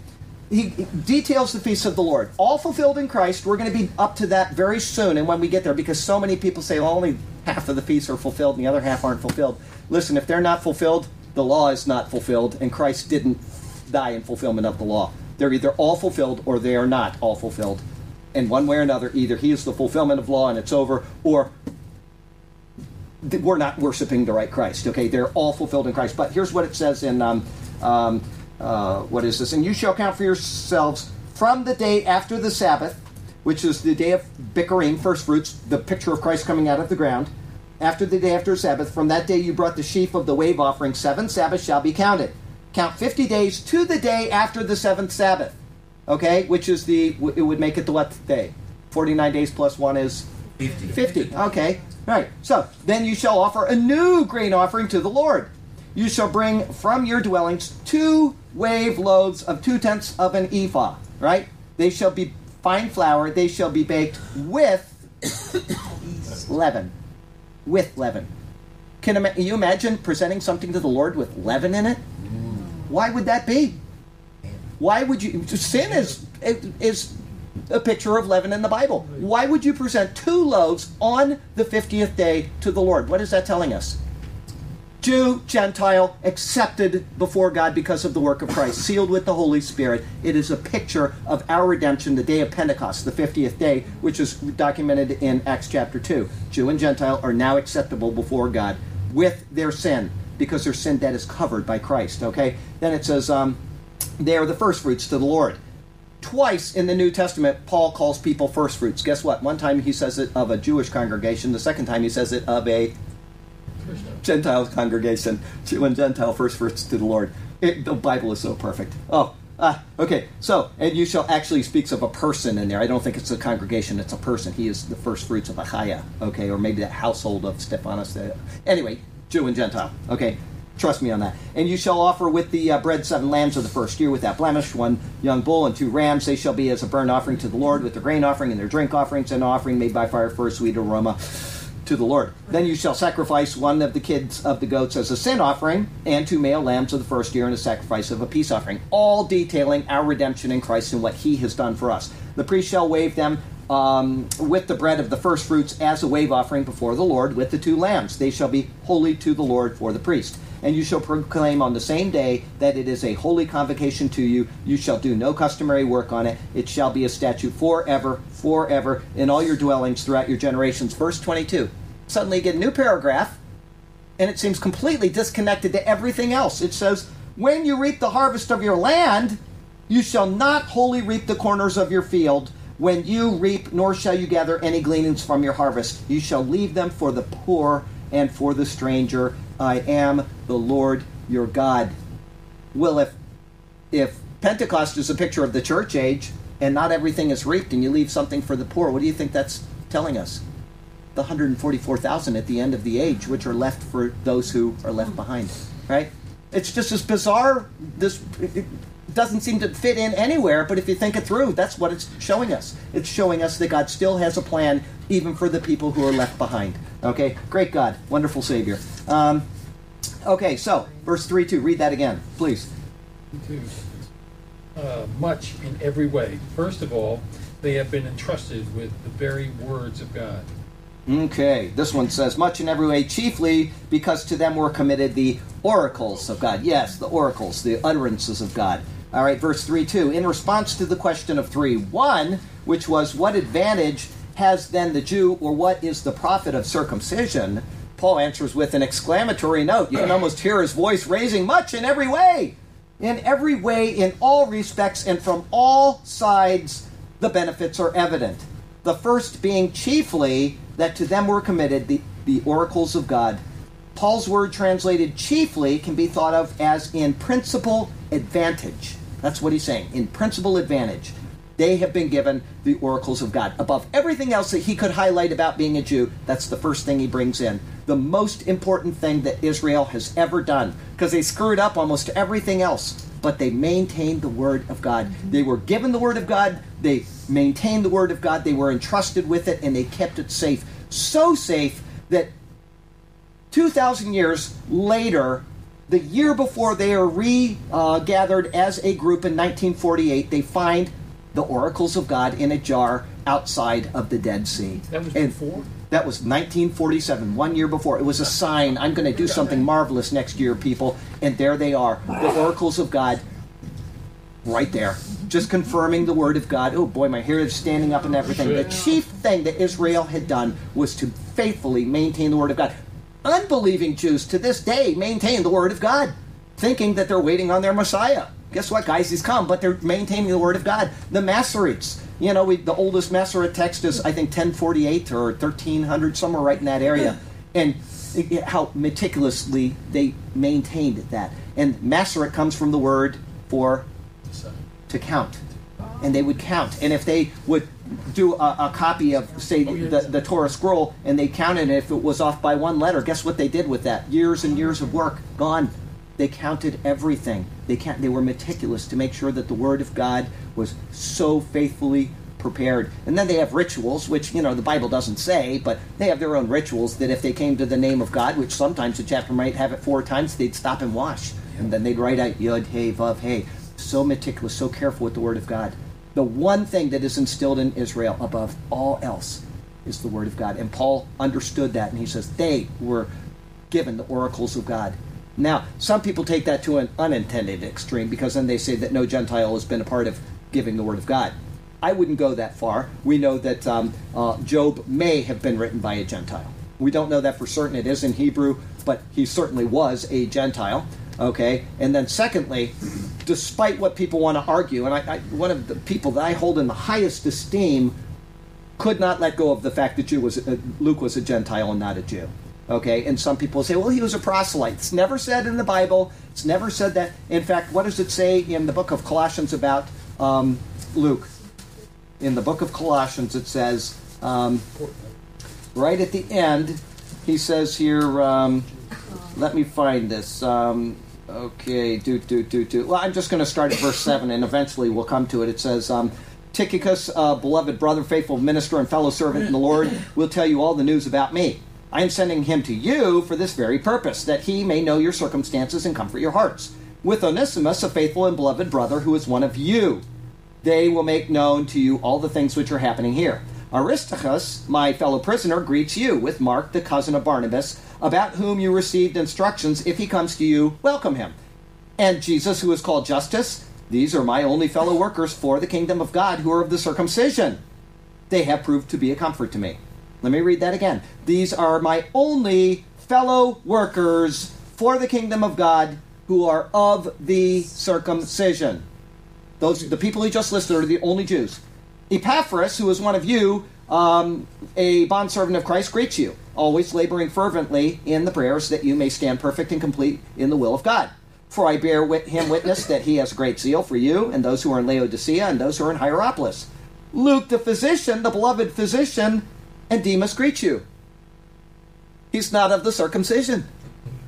he details the feasts of the Lord, all fulfilled in Christ. We're going to be up to that very soon, and when we get there, because so many people say well, only half of the feasts are fulfilled and the other half aren't fulfilled. Listen, if they're not fulfilled, the law is not fulfilled, and Christ didn't die in fulfillment of the law. They're either all fulfilled or they are not all fulfilled. And one way or another, either he is the fulfillment of law and it's over, or we're not worshiping the right Christ. Okay, they're all fulfilled in Christ. But here's what it says in um, um, uh, what is this? And you shall count for yourselves from the day after the Sabbath, which is the day of Bikurim, first fruits, the picture of Christ coming out of the ground. After the day after Sabbath, from that day you brought the sheaf of the wave offering. Seven Sabbaths shall be counted. Count fifty days to the day after the seventh Sabbath. Okay, which is the it would make it the what day? Forty nine days plus one is 50. 50. Okay. Right. So then you shall offer a new grain offering to the Lord. You shall bring from your dwellings two wave loaves of two tenths of an ephah. Right? They shall be fine flour. They shall be baked with leaven. With leaven. Can you imagine presenting something to the Lord with leaven in it? Why would that be? Why would you? Sin is is a picture of leaven in the Bible. Why would you present two loaves on the fiftieth day to the Lord? What is that telling us? Jew, Gentile, accepted before God because of the work of Christ, sealed with the Holy Spirit. It is a picture of our redemption, the day of Pentecost, the 50th day, which is documented in Acts chapter 2. Jew and Gentile are now acceptable before God with their sin because their sin debt is covered by Christ. Okay? Then it says, um, they are the first fruits to the Lord. Twice in the New Testament, Paul calls people first fruits. Guess what? One time he says it of a Jewish congregation, the second time he says it of a Gentile congregation, Jew and Gentile first fruits to the Lord. It, the Bible is so perfect. Oh, ah, okay. So, and you shall actually speaks of a person in there. I don't think it's a congregation; it's a person. He is the first fruits of Achaia, okay, or maybe that household of Stephanus. Anyway, Jew and Gentile. Okay, trust me on that. And you shall offer with the uh, bread seven lambs of the first year without blemish, one young bull and two rams. They shall be as a burnt offering to the Lord, with their grain offering and their drink offerings, and an offering made by fire for a sweet aroma to the Lord. Then you shall sacrifice one of the kids of the goats as a sin offering, and two male lambs of the first year, and a sacrifice of a peace offering, all detailing our redemption in Christ and what He has done for us. The priest shall wave them um, with the bread of the first fruits as a wave offering before the Lord with the two lambs. They shall be holy to the Lord for the priest. And you shall proclaim on the same day that it is a holy convocation to you. You shall do no customary work on it. It shall be a statute forever, forever, in all your dwellings throughout your generations. Verse 22. Suddenly get a new paragraph, and it seems completely disconnected to everything else. It says, When you reap the harvest of your land, you shall not wholly reap the corners of your field. When you reap, nor shall you gather any gleanings from your harvest. You shall leave them for the poor and for the stranger. I am the Lord your God. Well, if if Pentecost is a picture of the church age and not everything is reaped and you leave something for the poor, what do you think that's telling us? The 144,000 at the end of the age, which are left for those who are left behind, right? It's just as bizarre. This it doesn't seem to fit in anywhere, but if you think it through, that's what it's showing us. It's showing us that God still has a plan, even for the people who are left behind. Okay, great God, wonderful Savior. Um, okay, so verse three two. Read that again, please. uh, much in every way. First of all, they have been entrusted with the very words of God. Okay, this one says, much in every way, chiefly because to them were committed the oracles of God. Yes, the oracles, the utterances of God. All right, verse 3 2. In response to the question of 3 1, which was, What advantage has then the Jew, or what is the profit of circumcision? Paul answers with an exclamatory note. You can almost hear his voice raising, Much in every way. In every way, in all respects, and from all sides, the benefits are evident. The first being chiefly that to them were committed the, the oracles of God. Paul's word translated chiefly can be thought of as in principal advantage. That's what he's saying. In principal advantage. They have been given the oracles of God. Above everything else that he could highlight about being a Jew, that's the first thing he brings in. the most important thing that Israel has ever done because they screwed up almost everything else, but they maintained the Word of God. Mm-hmm. They were given the Word of God, they maintained the Word of God, they were entrusted with it, and they kept it safe. So safe that 2,000 years later, the year before they are regathered as a group in 1948, they find the oracles of God in a jar outside of the Dead Sea. That was And before? That was 1947, one year before. It was a sign I'm going to do something marvelous next year, people. And there they are, the oracles of God right there, just confirming the word of God. Oh boy, my hair is standing up and everything. The chief thing that Israel had done was to faithfully maintain the word of God. Unbelieving Jews to this day maintain the word of God, thinking that they're waiting on their Messiah. Guess what, guys? He's come, but they're maintaining the word of God. The Masoretes, you know, we, the oldest Masoret text is, I think, 1048 or 1300, somewhere right in that area. And how meticulously they maintained that. And Masoret comes from the word for to count. And they would count. And if they would do a, a copy of, say, the, the Torah scroll, and they counted it, if it was off by one letter, guess what they did with that? Years and years of work gone. They counted everything. They count, They were meticulous to make sure that the Word of God was so faithfully prepared. And then they have rituals, which you know the Bible doesn't say, but they have their own rituals. That if they came to the name of God, which sometimes the chapter might have it four times, they'd stop and wash, and then they'd write out Yud Hey Vav Hey. So meticulous, so careful with the Word of God. The one thing that is instilled in Israel above all else is the Word of God, and Paul understood that, and he says they were given the oracles of God. Now, some people take that to an unintended extreme because then they say that no Gentile has been a part of giving the Word of God. I wouldn't go that far. We know that um, uh, Job may have been written by a Gentile. We don't know that for certain. It is in Hebrew, but he certainly was a Gentile. Okay, and then secondly, despite what people want to argue, and I, I, one of the people that I hold in the highest esteem could not let go of the fact that Jew was, uh, Luke was a Gentile and not a Jew. Okay, and some people say, well, he was a proselyte. It's never said in the Bible. It's never said that. In fact, what does it say in the book of Colossians about um, Luke? In the book of Colossians, it says, um, right at the end, he says here, um, let me find this. Um, okay, do, do, do, do. Well, I'm just going to start at verse 7, and eventually we'll come to it. It says, um, Tychicus, uh, beloved brother, faithful minister, and fellow servant in the Lord, will tell you all the news about me. I am sending him to you for this very purpose, that he may know your circumstances and comfort your hearts. With Onesimus, a faithful and beloved brother who is one of you. They will make known to you all the things which are happening here. Aristarchus, my fellow prisoner, greets you with Mark, the cousin of Barnabas, about whom you received instructions. If he comes to you, welcome him. And Jesus, who is called Justus, these are my only fellow workers for the kingdom of God who are of the circumcision. They have proved to be a comfort to me. Let me read that again. These are my only fellow workers for the kingdom of God who are of the circumcision. Those the people he just listed are the only Jews. Epaphras, who is one of you, um, a bondservant of Christ, greets you, always laboring fervently in the prayers that you may stand perfect and complete in the will of God. For I bear him witness that he has great zeal for you and those who are in Laodicea and those who are in Hierapolis. Luke, the physician, the beloved physician, and Demas greet you. He's not of the circumcision,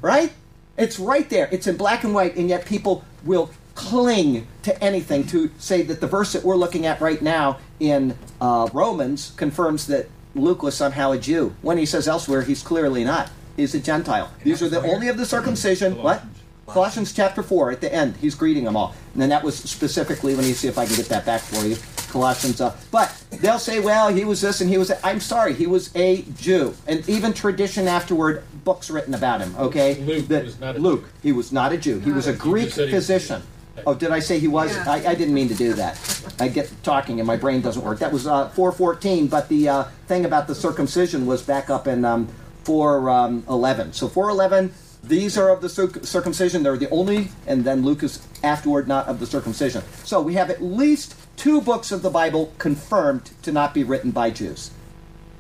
right? It's right there. It's in black and white, and yet people will cling to anything to say that the verse that we're looking at right now in uh, Romans confirms that Luke was somehow a Jew. When he says elsewhere, he's clearly not. He's a Gentile. These are the only of the circumcision. What? Colossians chapter 4 at the end. He's greeting them all. And then that was specifically, let me see if I can get that back for you. Colossians. Uh, but they'll say, well, he was this and he was that. I'm sorry, he was a Jew. And even tradition afterward, books written about him, okay? Luke That- was not a Luke, he was not a Jew. He was a You Greek just said he was a physician. Oh, did I say he was? Yeah. I, I didn't mean to do that. I get talking and my brain doesn't work. That was uh, 414, but the uh, thing about the circumcision was back up in um, 411. So 411, these are of the circumcision. They're the only, and then Luke is afterward not of the circumcision. So we have at least two books of the Bible confirmed to not be written by Jews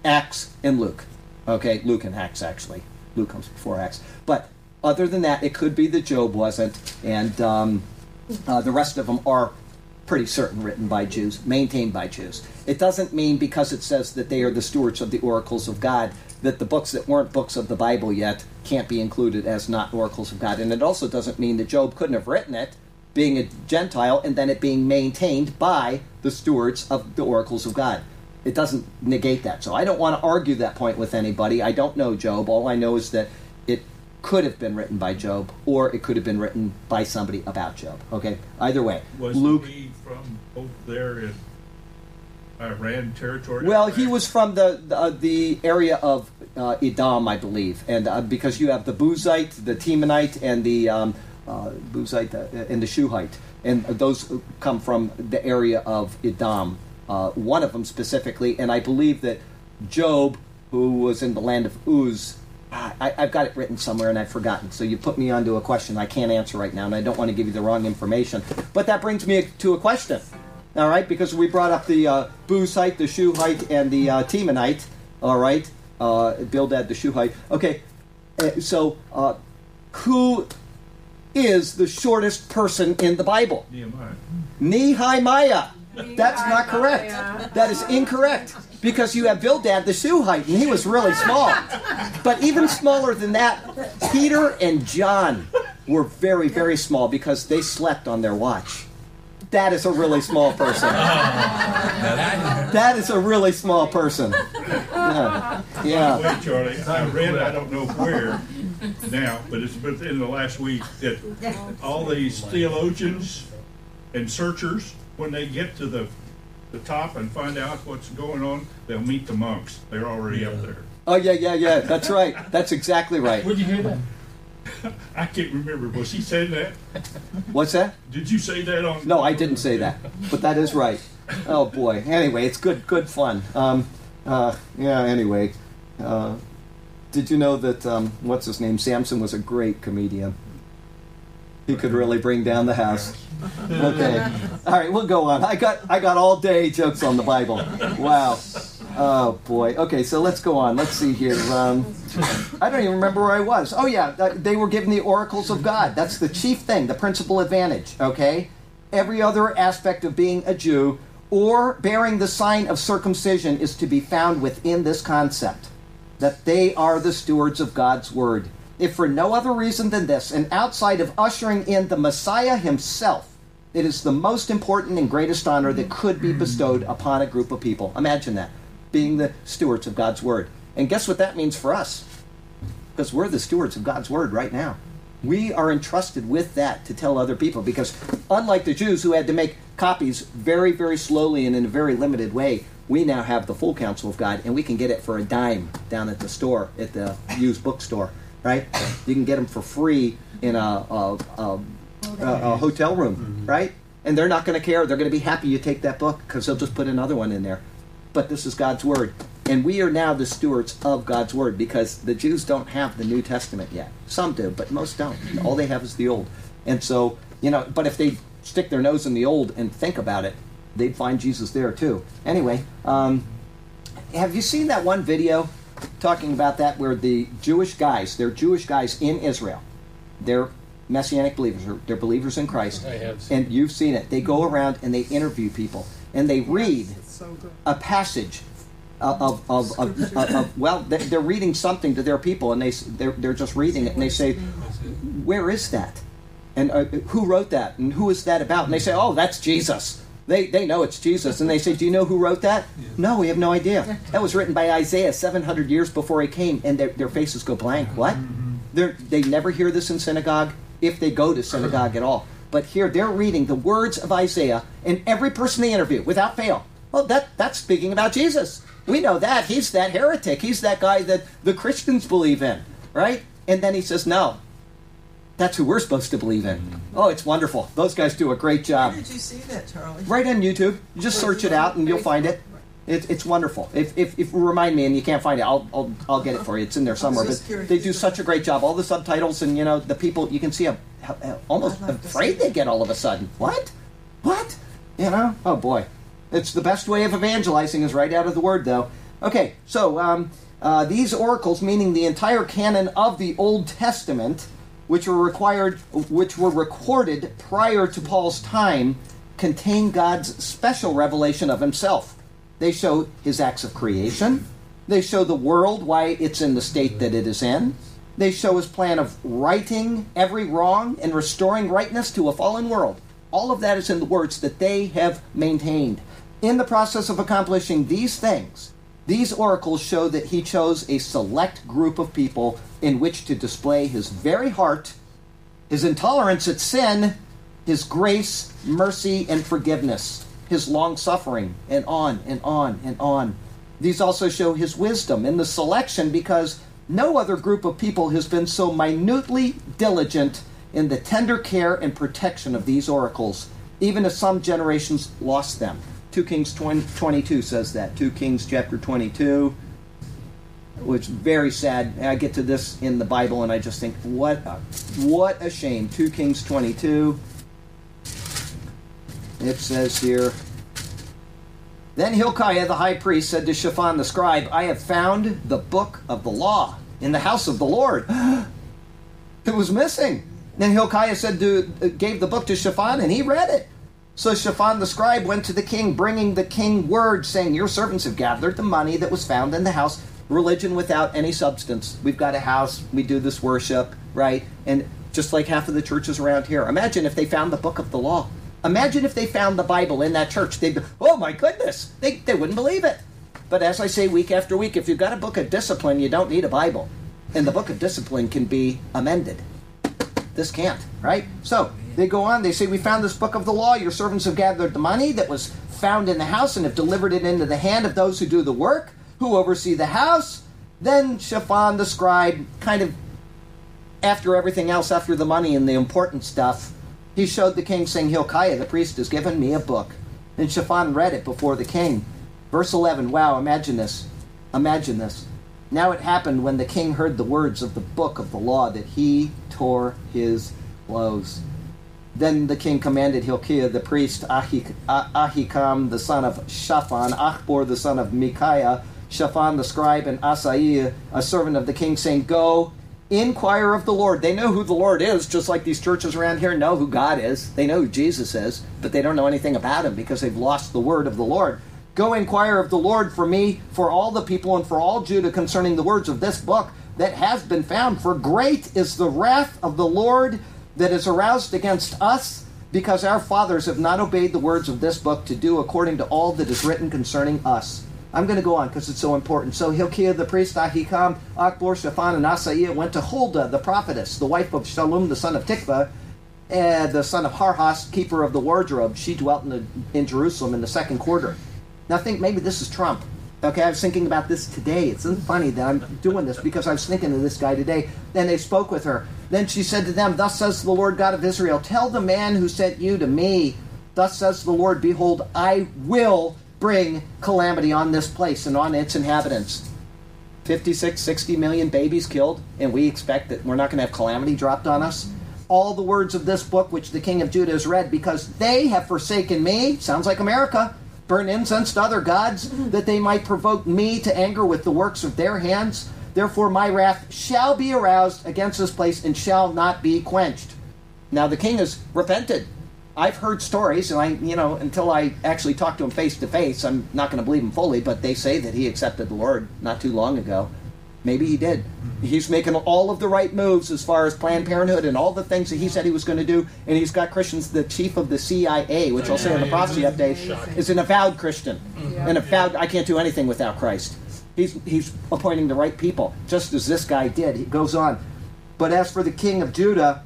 Acts and Luke. Okay, Luke and Acts, actually. Luke comes before Acts. But other than that, it could be that Job wasn't, and um, uh, the rest of them are pretty certain written by Jews, maintained by Jews. It doesn't mean because it says that they are the stewards of the oracles of God that the books that weren't books of the Bible yet can't be included as not oracles of God. And it also doesn't mean that Job couldn't have written it, being a Gentile, and then it being maintained by the stewards of the oracles of God. It doesn't negate that. So I don't want to argue that point with anybody. I don't know Job. All I know is that could have been written by Job, or it could have been written by somebody about Job. Okay? Either way. Was Luke. he from over there in Iran territory? Well, he was from the the, uh, the area of uh, Edom, I believe, and uh, because you have the Buzite, the Temanite, and the um, uh, Buzite uh, and the Shuhite, and those come from the area of Edom. Uh, one of them specifically, and I believe that Job, who was in the land of Uz. I, I've got it written somewhere and I've forgotten. So you put me onto a question I can't answer right now, and I don't want to give you the wrong information. But that brings me to a question. All right, because we brought up the uh, Buzite, the Shuhite, and the uh, Temanite. All right, uh, Bildad, the Shuhite. Okay, uh, so uh, who is the shortest person in the Bible? Nehemiah. Nehemiah. That's not correct. That is incorrect because you have Bildad the Shuhite, and he was really small. But even smaller than that, Peter and John were very, very small because they slept on their watch. That is a really small person. That, is a really small person. Yeah. yeah. Wait, Charlie, I read, I don't know where now, but it's within the last week that all these theologians and searchers, when they get to the, the top and find out what's going on, they'll meet the monks. They're already up there. Oh yeah, yeah, yeah. That's right. That's exactly right. Where'd you hear that? I can't remember. Was he saying that? What's that? Did you say that on? No, I didn't say that, but that is right. Oh boy. Anyway, it's good, good fun. Um, uh, yeah. Anyway, uh, did you know that um, what's his name? Samson was a great comedian. He could really bring down the house. Okay. All right, we'll go on. I got I got all day jokes on the Bible. Wow. Oh boy. Okay, so let's go on. Let's see here. Um, I don't even remember where I was. Oh yeah, they were given the oracles of God. That's the chief thing, the principal advantage. Okay. Every other aspect of being a Jew or bearing the sign of circumcision is to be found within this concept that they are the stewards of God's word. If for no other reason than this, and outside of ushering in the Messiah himself, it is the most important and greatest honor that could be bestowed upon a group of people. Imagine that, being the stewards of God's word. And guess what that means for us? Because we're the stewards of God's word right now. We are entrusted with that to tell other people because, unlike the Jews who had to make copies very, very slowly and in a very limited way, we now have the full counsel of God and we can get it for a dime down at the store, at the used bookstore, right? You can get them for free in a, a, a, a, a hotel room, right? And they're not going to care. They're going to be happy you take that book because they'll just put another one in there. But this is God's Word. And we are now the stewards of God's Word because the Jews don't have the New Testament yet. Some do, but most don't. All they have is the Old. And so, you know, but if they stick their nose in the Old and think about it, they'd find Jesus there too. Anyway, um, have you seen that one video talking about that where the Jewish guys, they're Jewish guys in Israel, they're Messianic believers, they're- they're believers in Christ, I have seen and you've seen it. They go around and they interview people and they read so a passage of, of, of, of, well, they- they're reading something to their people, and they, they're, they're just reading it, and they say, "Where is that? And uh, who wrote that? And who is that about?" And they say, "Oh, that's Jesus." They they know it's Jesus, and they say, "Do you know who wrote that?" No, we have no idea. That was written by Isaiah 700 years before he came, and their, their faces go blank. What? They're, they never hear this in synagogue, if they go to synagogue at all. But here they're reading the words of Isaiah, and every person they interview, without fail, well, that that's speaking about Jesus. We know that he's that heretic. He's that guy that the Christians believe in, right? And then he says, "No, that's who we're supposed to believe in." Oh, it's wonderful. Those guys do a great job. Where did you see that, Charlie? Right on YouTube. You just search it out and you'll find it. It, it's wonderful. If, if, if you remind me and you can't find it, I'll, I'll, I'll get it for you. It's in there somewhere. But curious. they do such a great job. All the subtitles and you know the people. You can see how, how, how almost afraid they get all of a sudden. What? What? You know? Oh boy, it's the best way of evangelizing is right out of the word, though. Okay, so um, uh, these oracles, meaning the entire canon of the Old Testament, which were required, which were recorded prior to Paul's time, contain God's special revelation of Himself. They show His acts of creation, They show the world why it's in the state that it is in. They show his plan of righting every wrong and restoring rightness to a fallen world. All of that is in the words that they have maintained. In the process of accomplishing these things, these oracles show that he chose a select group of people in which to display his very heart, his intolerance at sin, his grace, mercy, and forgiveness, his long suffering, and on and on and on. These also show his wisdom in the selection because no other group of people has been so minutely diligent in the tender care and protection of these oracles, even as some generations lost them. 2 Kings 20, 22 says that. 2 Kings chapter 22, which very sad. I get to this in the Bible and I just think, what a, what a shame. 2 Kings 22. It says here, Then Hilkiah the high priest said to Shaphan the scribe, I have found the book of the law in the house of the Lord. it was missing. Then Hilkiah said to, gave the book to Shaphan, and he read it. So Shaphan the scribe went to the king, bringing the king word, saying, Your servants have gathered the money that was found in the house, religion without any substance. We've got a house, we do this worship, right? And just like half of the churches around here. Imagine if they found the book of the law. Imagine if they found the Bible in that church. They'd oh my goodness, they, they wouldn't believe it. But as I say week after week, if you've got a book of discipline, you don't need a Bible. And the book of discipline can be amended. This can't, right? So they go on, they say, We found this book of the law. Your servants have gathered the money that was found in the house and have delivered it into the hand of those who do the work, who oversee the house. Then Shaphan the scribe, kind of after everything else, after the money and the important stuff, he showed the king, saying, Hilkiah the priest has given me a book. And Shaphan read it before the king. Verse 11, wow, imagine this. Imagine this. Now it happened when the king heard the words of the book of the law that he tore his clothes. Then the king commanded Hilkiah the priest, Ahik- Ah- Ahikam the son of Shaphan, Achbor the son of Micaiah, Shaphan the scribe, and Asaiah, a servant of the king, saying, Go, inquire of the Lord. They know who the Lord is, just like these churches around here know who God is. They know who Jesus is, but they don't know anything about him because they've lost the word of the Lord. Go inquire of the Lord for me, for all the people, and for all Judah concerning the words of this book that has been found. For great is the wrath of the Lord that is aroused against us, because our fathers have not obeyed the words of this book to do according to all that is written concerning us. I'm going to go on because it's so important. So Hilkiah the priest, Ahikam, Achbor, Shaphan, and Asaiah went to Huldah the prophetess, the wife of Shallum the son of Tikvah, and the son of Harhas, keeper of the wardrobe. She dwelt in, the, in Jerusalem in the second quarter. Now think maybe this is Trump. Okay, I was thinking about this today. It's funny that I'm doing this because I was thinking of this guy today. Then they spoke with her. Then she said to them, Thus says the Lord God of Israel, Tell the man who sent you to me, Thus says the Lord, Behold, I will bring calamity on this place and on its inhabitants. 56, 60 million babies killed, and we expect that we're not going to have calamity dropped on us. All the words of this book which the king of Judah has read, because they have forsaken me, sounds like America, burn incense to other gods, mm-hmm. that they might provoke me to anger with the works of their hands. Therefore, my wrath shall be aroused against this place and shall not be quenched. Now, the king has repented. I've heard stories, and I, you know, until I actually talk to him face to face, I'm not going to believe him fully, but they say that he accepted the Lord not too long ago. Maybe he did. Mm-hmm. He's making all of the right moves as far as Planned Parenthood and all the things that he said he was going to do. And he's got Christians. The chief of the CIA, which I'll say in the prophecy update, is an avowed Christian. Mm-hmm. An avowed. I can't do anything without Christ. He's he's appointing the right people, just as this guy did. He goes on. But as for the king of Judah,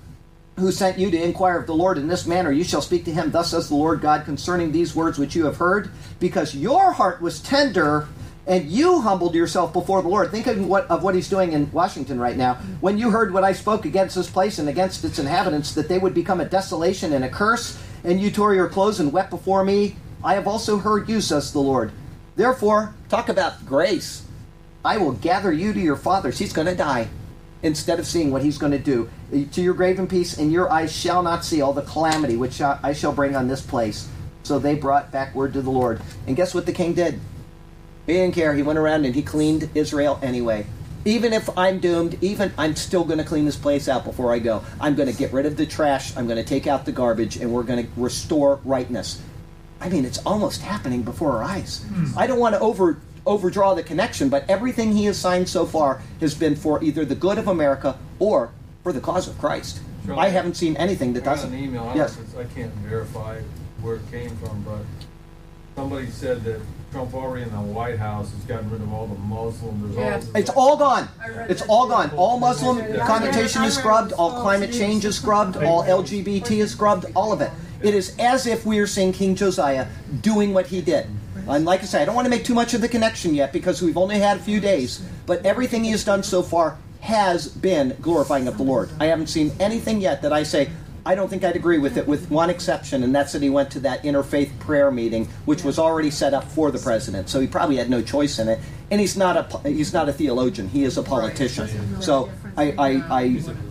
who sent you to inquire of the Lord in this manner, you shall speak to him. Thus says the Lord God concerning these words which you have heard, because your heart was tender and you humbled yourself before the Lord. Think of what of what he's doing in Washington right now. When you heard what I spoke against this place and against its inhabitants, that they would become a desolation and a curse, and you tore your clothes and wept before me, I have also heard you, says the Lord. Therefore, talk about grace. I will gather you to your fathers. He's going to die instead of seeing what he's going to do. Uh, to your grave in peace, and your eyes shall not see all the calamity which I shall bring on this place. So they brought back word to the Lord. And guess what the king did? He didn't care. He went around and he cleaned Israel anyway. Even if I'm doomed, even I'm still going to clean this place out before I go. I'm going to get rid of the trash. I'm going to take out the garbage, and we're going to restore rightness. I mean, it's almost happening before our eyes. Hmm. I don't want to over overdraw the connection, but everything he has signed so far has been for either the good of America or for the cause of Christ. Charlie, I haven't seen anything that I doesn't. an email, I Yes. know if it's- I can't verify where it came from, but somebody said that Trump already in the White House has gotten rid of all the Muslims. There's Yeah. It's all gone. It's all too. gone. All Muslim I connotation I is scrubbed. All climate change is scrubbed. All LGBT is scrubbed. All of it. It is as if we are seeing King Josiah doing what he did. And like I say, I don't want to make too much of the connection yet because we've only had a few days. But everything he has done so far has been glorifying of the Lord. I haven't seen anything yet that I say, I don't think I'd agree with it, with one exception, and that's that he went to that interfaith prayer meeting, which was already set up for the president. So he probably had no choice in it. And he's not a he's not a theologian; he is a politician. So I, I, I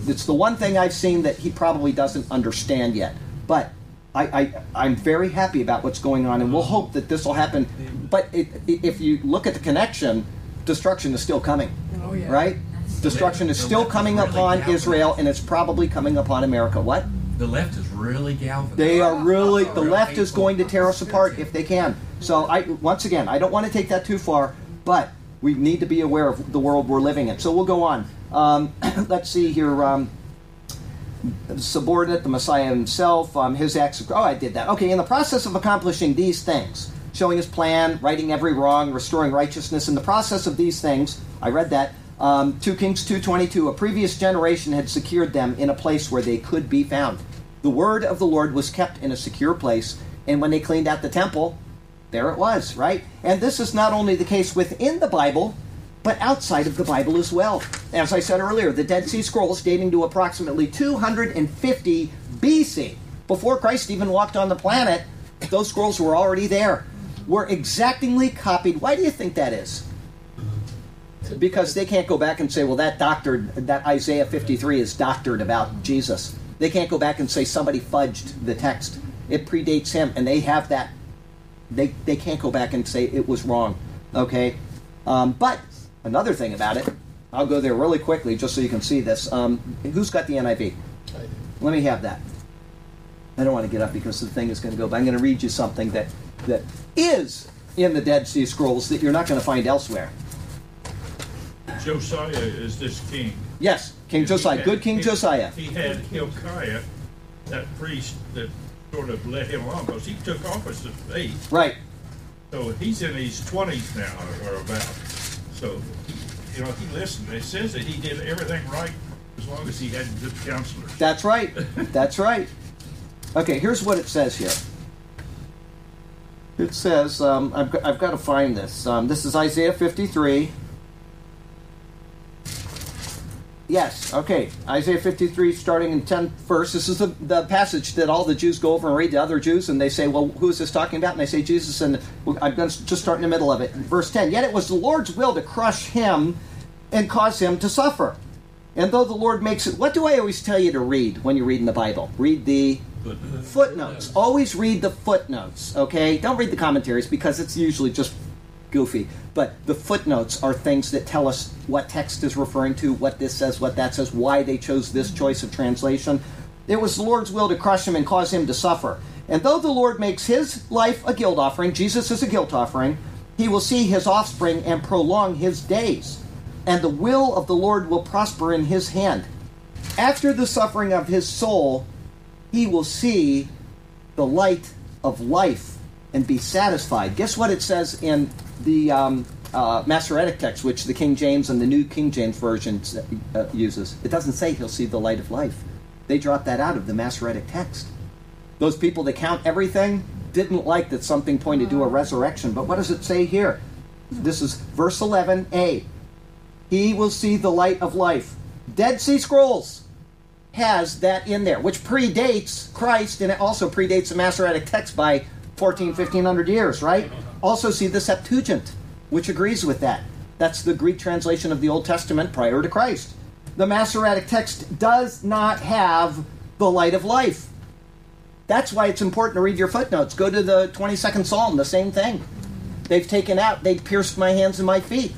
it's the one thing I've seen that he probably doesn't understand yet. But I, I I'm very happy about what's going on, and we'll hope that this will happen. But it, if you look at the connection, destruction is still coming, Oh, yeah. right? Destruction is still coming upon Israel, and it's probably coming upon America. What? The left is really galvanized. They are really the left is going to tear us apart if they can. So I once again I don't want to take that too far, but we need to be aware of the world we're living in. So we'll go on. Um, let's see here. Um, subordinate, the Messiah himself, um, his acts. Of, oh, I did that. Okay, in the process of accomplishing these things, showing his plan, righting every wrong, restoring righteousness. In the process of these things, I read that. Um, 2 Kings 2.22, a previous generation had secured them in a place where they could be found. The word of the Lord was kept in a secure place, and when they cleaned out the temple, there it was, right? And this is not only the case within the Bible, but outside of the Bible as well. As I said earlier, the Dead Sea Scrolls dating to approximately 250 BC, before Christ even walked on the planet, those scrolls were already there, were exactingly copied. Why do you think that is? Because they can't go back and say, well, that doctored, that Isaiah 53 is doctored about Jesus. They can't go back and say somebody fudged the text. It predates him, and they have that. They, they can't go back and say it was wrong. Okay? Um, but another thing about it, I'll go there really quickly just so you can see this. Um, who's got the NIV? I do. Let me have that. I don't want to get up because the thing is going to go, but I'm going to read you something that, that is in the Dead Sea Scrolls that you're not going to find elsewhere. Josiah is this king. Yes, King He Josiah, had- good King he- Josiah. He had Hilkiah, that priest that sort of led him on because he took office at eight. Right. So he's in his twenties now, or about. So, you know, he listened. It says that he did everything right as long as he had good counselors. That's right. That's right. Okay, here's what it says here. It says, um, I've, got, I've got to find this. Um, this is Isaiah 53. Yes, okay. Isaiah 53, starting in 10th verse. This is the, the passage that all the Jews go over and read to other Jews, and they say, Well, who is this talking about? And they say, Jesus, and I'm going to just start in the middle of it. Verse 10 Yet it was the Lord's will to crush him and cause him to suffer. And though the Lord makes it, what do I always tell you to read when you're reading the Bible? Read the footnotes. Always read the footnotes, okay? Don't read the commentaries because it's usually just goofy. But the footnotes are things that tell us what text is referring to, what this says, what that says, why they chose this mm-hmm. choice of translation. It was the Lord's will to crush him and cause him to suffer. And though the Lord makes his life a guilt offering, Jesus is a guilt offering, he will see his offspring and prolong his days. And the will of the Lord will prosper in his hand. After the suffering of his soul, he will see the light of life and be satisfied. Guess what it says in the um, uh, Masoretic text, which the King James and the New King James Version uh, uses? It doesn't say he'll see the light of life. They dropped that out of the Masoretic text. Those people that count everything didn't like that something pointed to a resurrection. But what does it say here? This is verse 11a. He will see the light of life. Dead Sea Scrolls has that in there, which predates Christ and it also predates the Masoretic text by 14, 1500 years, right? Also, see the Septuagint, which agrees with that. That's the Greek translation of the Old Testament prior to Christ. The Masoretic text does not have the light of life. That's why it's important to read your footnotes. Go to the 22nd Psalm, the same thing. They've taken out, they pierced my hands and my feet.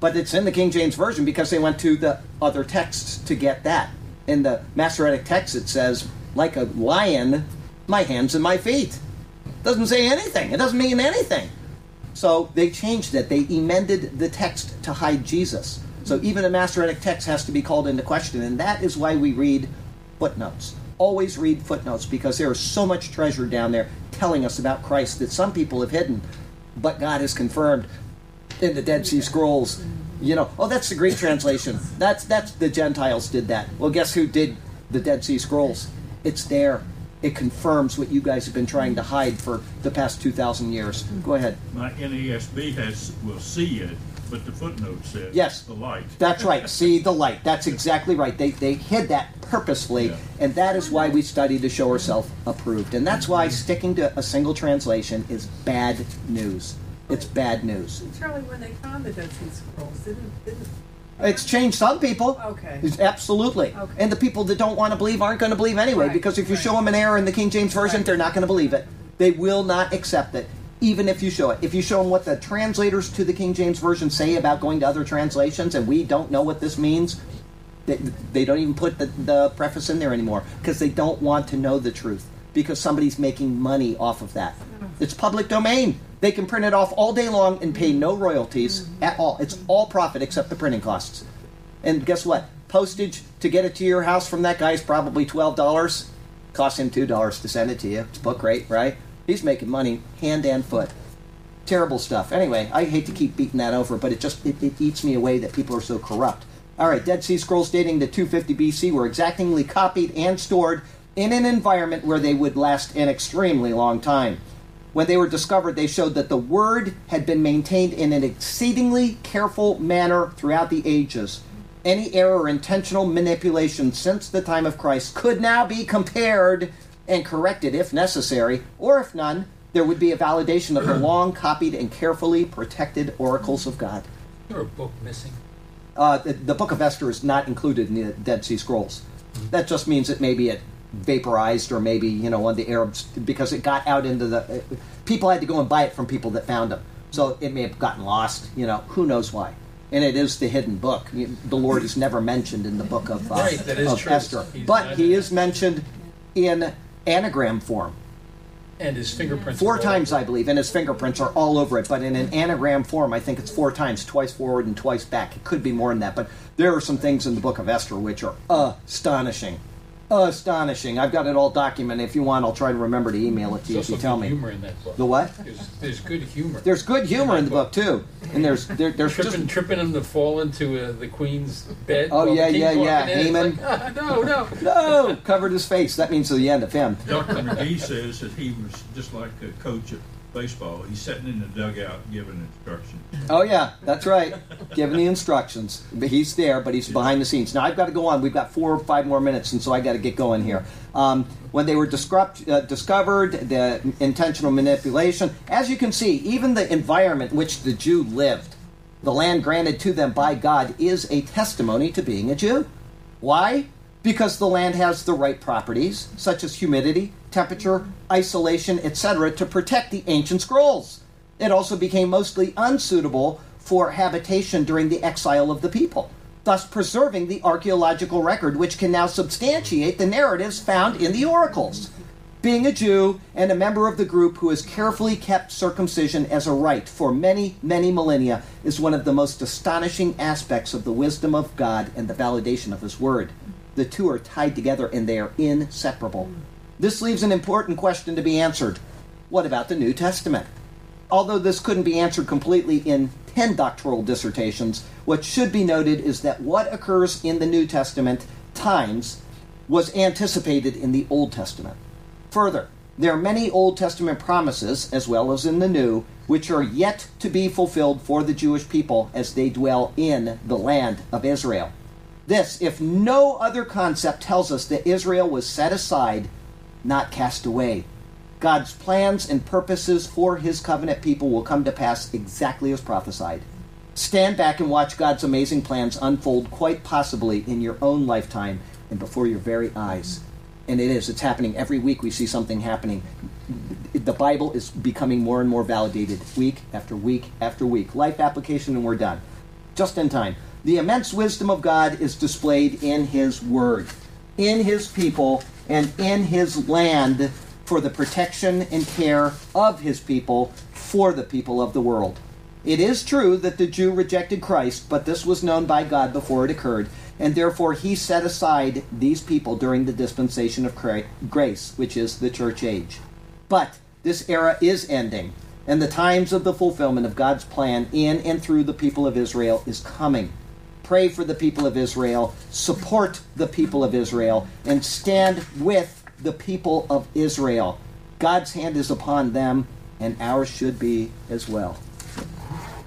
But it's in the King James Version because they went to the other texts to get that. In the Masoretic text, it says, like a lion, my hands and my feet. Doesn't say anything. It doesn't mean anything. So they changed it. They amended the text to hide Jesus. So even a Masoretic text has to be called into question, and that is why we read footnotes. Always read footnotes because there is so much treasure down there telling us about Christ that some people have hidden, but God has confirmed in the Dead Sea Scrolls. You know, oh, that's the Greek translation. That's that's the Gentiles did that. Well, guess who did the Dead Sea Scrolls? It's there. It confirms what you guys have been trying to hide for the past two thousand years. Go ahead. My NASB has, will see it, but the footnote says. Yes. The light. That's right. See the light. That's exactly right. They, they hid that purposefully, Yeah. and that is why we study to show ourselves approved. And that's why sticking to a single translation is bad news. It's bad news. Charlie, when they found the Dead Sea Scrolls, didn't, didn't, It's changed some people. Okay. It's absolutely. Okay. And the people that don't want to believe aren't going to believe anyway, Right, because if you right. show them an error in the King James Version, Right. they're not going to believe it. They will not accept it, even if you show it. If you show them what the translators to the King James Version say about going to other translations, and we don't know what this means, they, they don't even put the, the preface in there anymore because they don't want to know the truth because somebody's making money off of that. Mm. It's public domain. They can print it off all day long and pay no royalties at all. It's all profit except the printing costs. And guess what? Postage to get it to your house from that guy is probably twelve dollars. Costs him two dollars to send it to you. It's book rate, right? He's making money hand and foot. Terrible stuff. Anyway, I hate to keep beating that over, but it just it, it eats me away that people are so corrupt. All right, Dead Sea Scrolls dating to 250 BC were exactingly copied and stored in an environment where they would last an extremely long time. When they were discovered, they showed that the word had been maintained in an exceedingly careful manner throughout the ages. Any error or intentional manipulation since the time of Christ could now be compared and corrected if necessary, or if none, there would be a validation of the long copied and carefully protected oracles of God. There a book missing. Uh, the, the Book of Esther is not included in the Dead Sea Scrolls. That just means that maybe it vaporized, or maybe you know, on the Arabs because it got out into the people had to go and buy it from people that found them. So it may have gotten lost. You know, who knows why? And it is the hidden book. The Lord is never mentioned in the book of, uh, Right, of true. Esther, He's but he is mentioned in anagram form. And his fingerprints. Four times, I believe, and his fingerprints are all over it. But in an anagram form, I think it's four times, twice forward and twice back. It could be more than that, but there are some things in the Book of Esther which are astonishing, astonishing. I've got it all documented. If you want, I'll try to remember to email it to you There's if you tell good me. humor in that book. The what? There's, there's good humor. There's good humor in the book too, and there's there, there's just tripping, tripping him to fall into uh, the queen's bed. Oh, yeah, yeah, yeah. walking in. Haman. like, ah, no, no. no covered his face. That means the end of him. Dr. McGee says that he was just like a coach at baseball. He's sitting in the dugout giving instructions. Oh yeah, that's right. Giving the instructions. But he's there, but he's behind the scenes. Now I've got to go on. We've got four or five more minutes, and so I got to get going here. Um, when they were uh, discovered, the intentional manipulation. As you can see, even the environment in which the Jew lived, the land granted to them by God, is a testimony to being a Jew. Why? Because the land has the right properties, such as humidity, temperature, isolation, etc., to protect the ancient scrolls. It also became mostly unsuitable for habitation during the exile of the people, thus preserving the archaeological record which can now substantiate the narratives found in the oracles. Being a Jew and a member of the group who has carefully kept circumcision as a rite for many, many millennia is one of the most astonishing aspects of the wisdom of God and the validation of His Word. The two are tied together and they are inseparable. This leaves an important question to be answered. What about the New Testament? Although this couldn't be answered completely in 10 doctoral dissertations, what should be noted is that what occurs in the New Testament times was anticipated in the Old Testament. Further, there are many Old Testament promises, as well as in the New, which are yet to be fulfilled for the Jewish people as they dwell in the land of Israel. This, if no other concept, tells us that Israel was set aside, not cast away. God's plans and purposes for his covenant people will come to pass exactly as prophesied. Stand back and watch God's amazing plans unfold quite possibly in your own lifetime and before your very eyes. And it is, it's happening every week. We see something happening. The Bible is becoming more and more validated week after week after week. Life application, and we're done. Just in time. The immense wisdom of God is displayed in His Word, in His people, and in His land for the protection and care of His people for the people of the world. It is true that the Jew rejected Christ, but this was known by God before it occurred, and therefore he set aside these people during the dispensation of grace, which is the church age. But this era is ending, and the times of the fulfillment of God's plan in and through the people of Israel is coming. Pray for the people of Israel, support the people of Israel, and stand with the people of Israel. God's hand is upon them, and ours should be as well.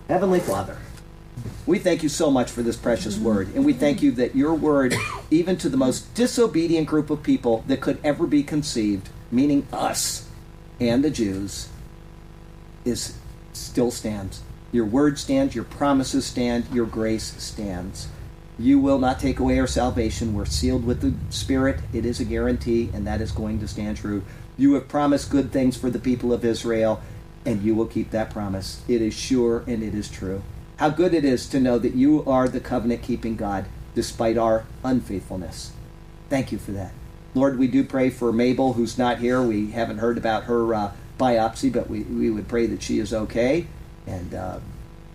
Heavenly Father, we thank you so much for this precious word, and we thank you that your word, even to the most disobedient group of people that could ever be conceived, meaning us and the Jews, is still stands. Your word stands, your promises stand, your grace stands. You will not take away our salvation. We're sealed with the Spirit. It is a guarantee, and that is going to stand true. You have promised good things for the people of Israel, and you will keep that promise. It is sure and it is true. How good it is to know that you are the covenant keeping God despite our unfaithfulness. Thank you for that. Lord, we do pray for Mabel, who's not here. We haven't heard about her uh, biopsy, but we, we would pray that she is okay. And uh,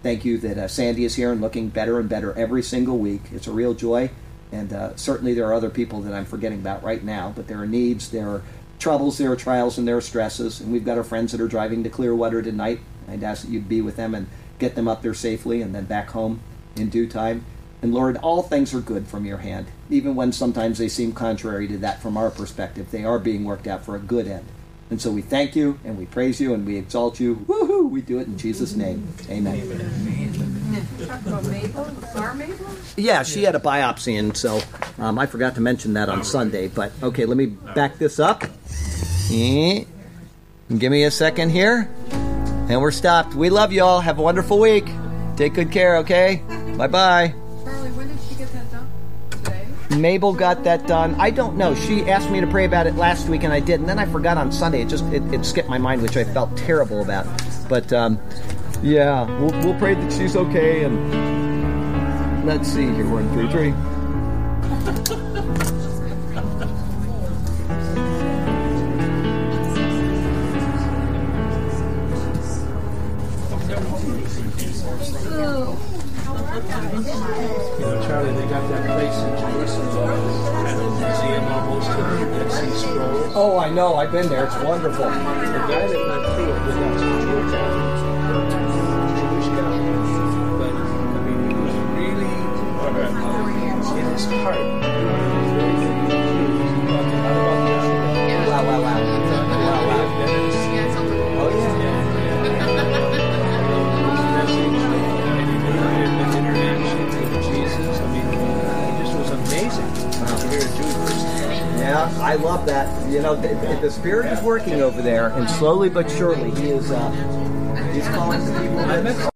thank you that uh, Sandy is here and looking better and better every single week. It's a real joy. And uh, certainly there are other people that I'm forgetting about right now, but there are needs, there are troubles, there are trials, and there are stresses. And we've got our friends that are driving to Clearwater tonight. I'd ask that you'd be with them and get them up there safely and then back home in due time. And Lord, all things are good from your hand, even when sometimes they seem contrary to that from our perspective. They are being worked out for a good end. And so we thank you and we praise you and we exalt you. Woohoo! We do it in Jesus' name. Amen. Mabel? Yeah, she had a biopsy, and so um, I forgot to mention that on Sunday. But okay, let me back this up. Eh. Give me a second here. And we're stopped. We love you all. Have a wonderful week. Take good care, okay? Bye bye. Mabel got that done. I don't know. She asked me to pray about it last week, and I did. And then I forgot on Sunday. It just it, it skipped my mind, which I felt terrible about. But um, yeah, we'll, we'll pray that she's okay. And let's see here. We're in three three. Oh, I know. I've been there. It's wonderful. The guy that went through it was actually Jewish Jewish guy. But, I mean, he was really, uh, in his heart, he was very, very Jewish. He talked a lot about that. Wow, wow, wow. Wow, wow. Yeah. I love that. You know, the, the spirit is working over there, and slowly but surely, he is. Uh, he's calling some people.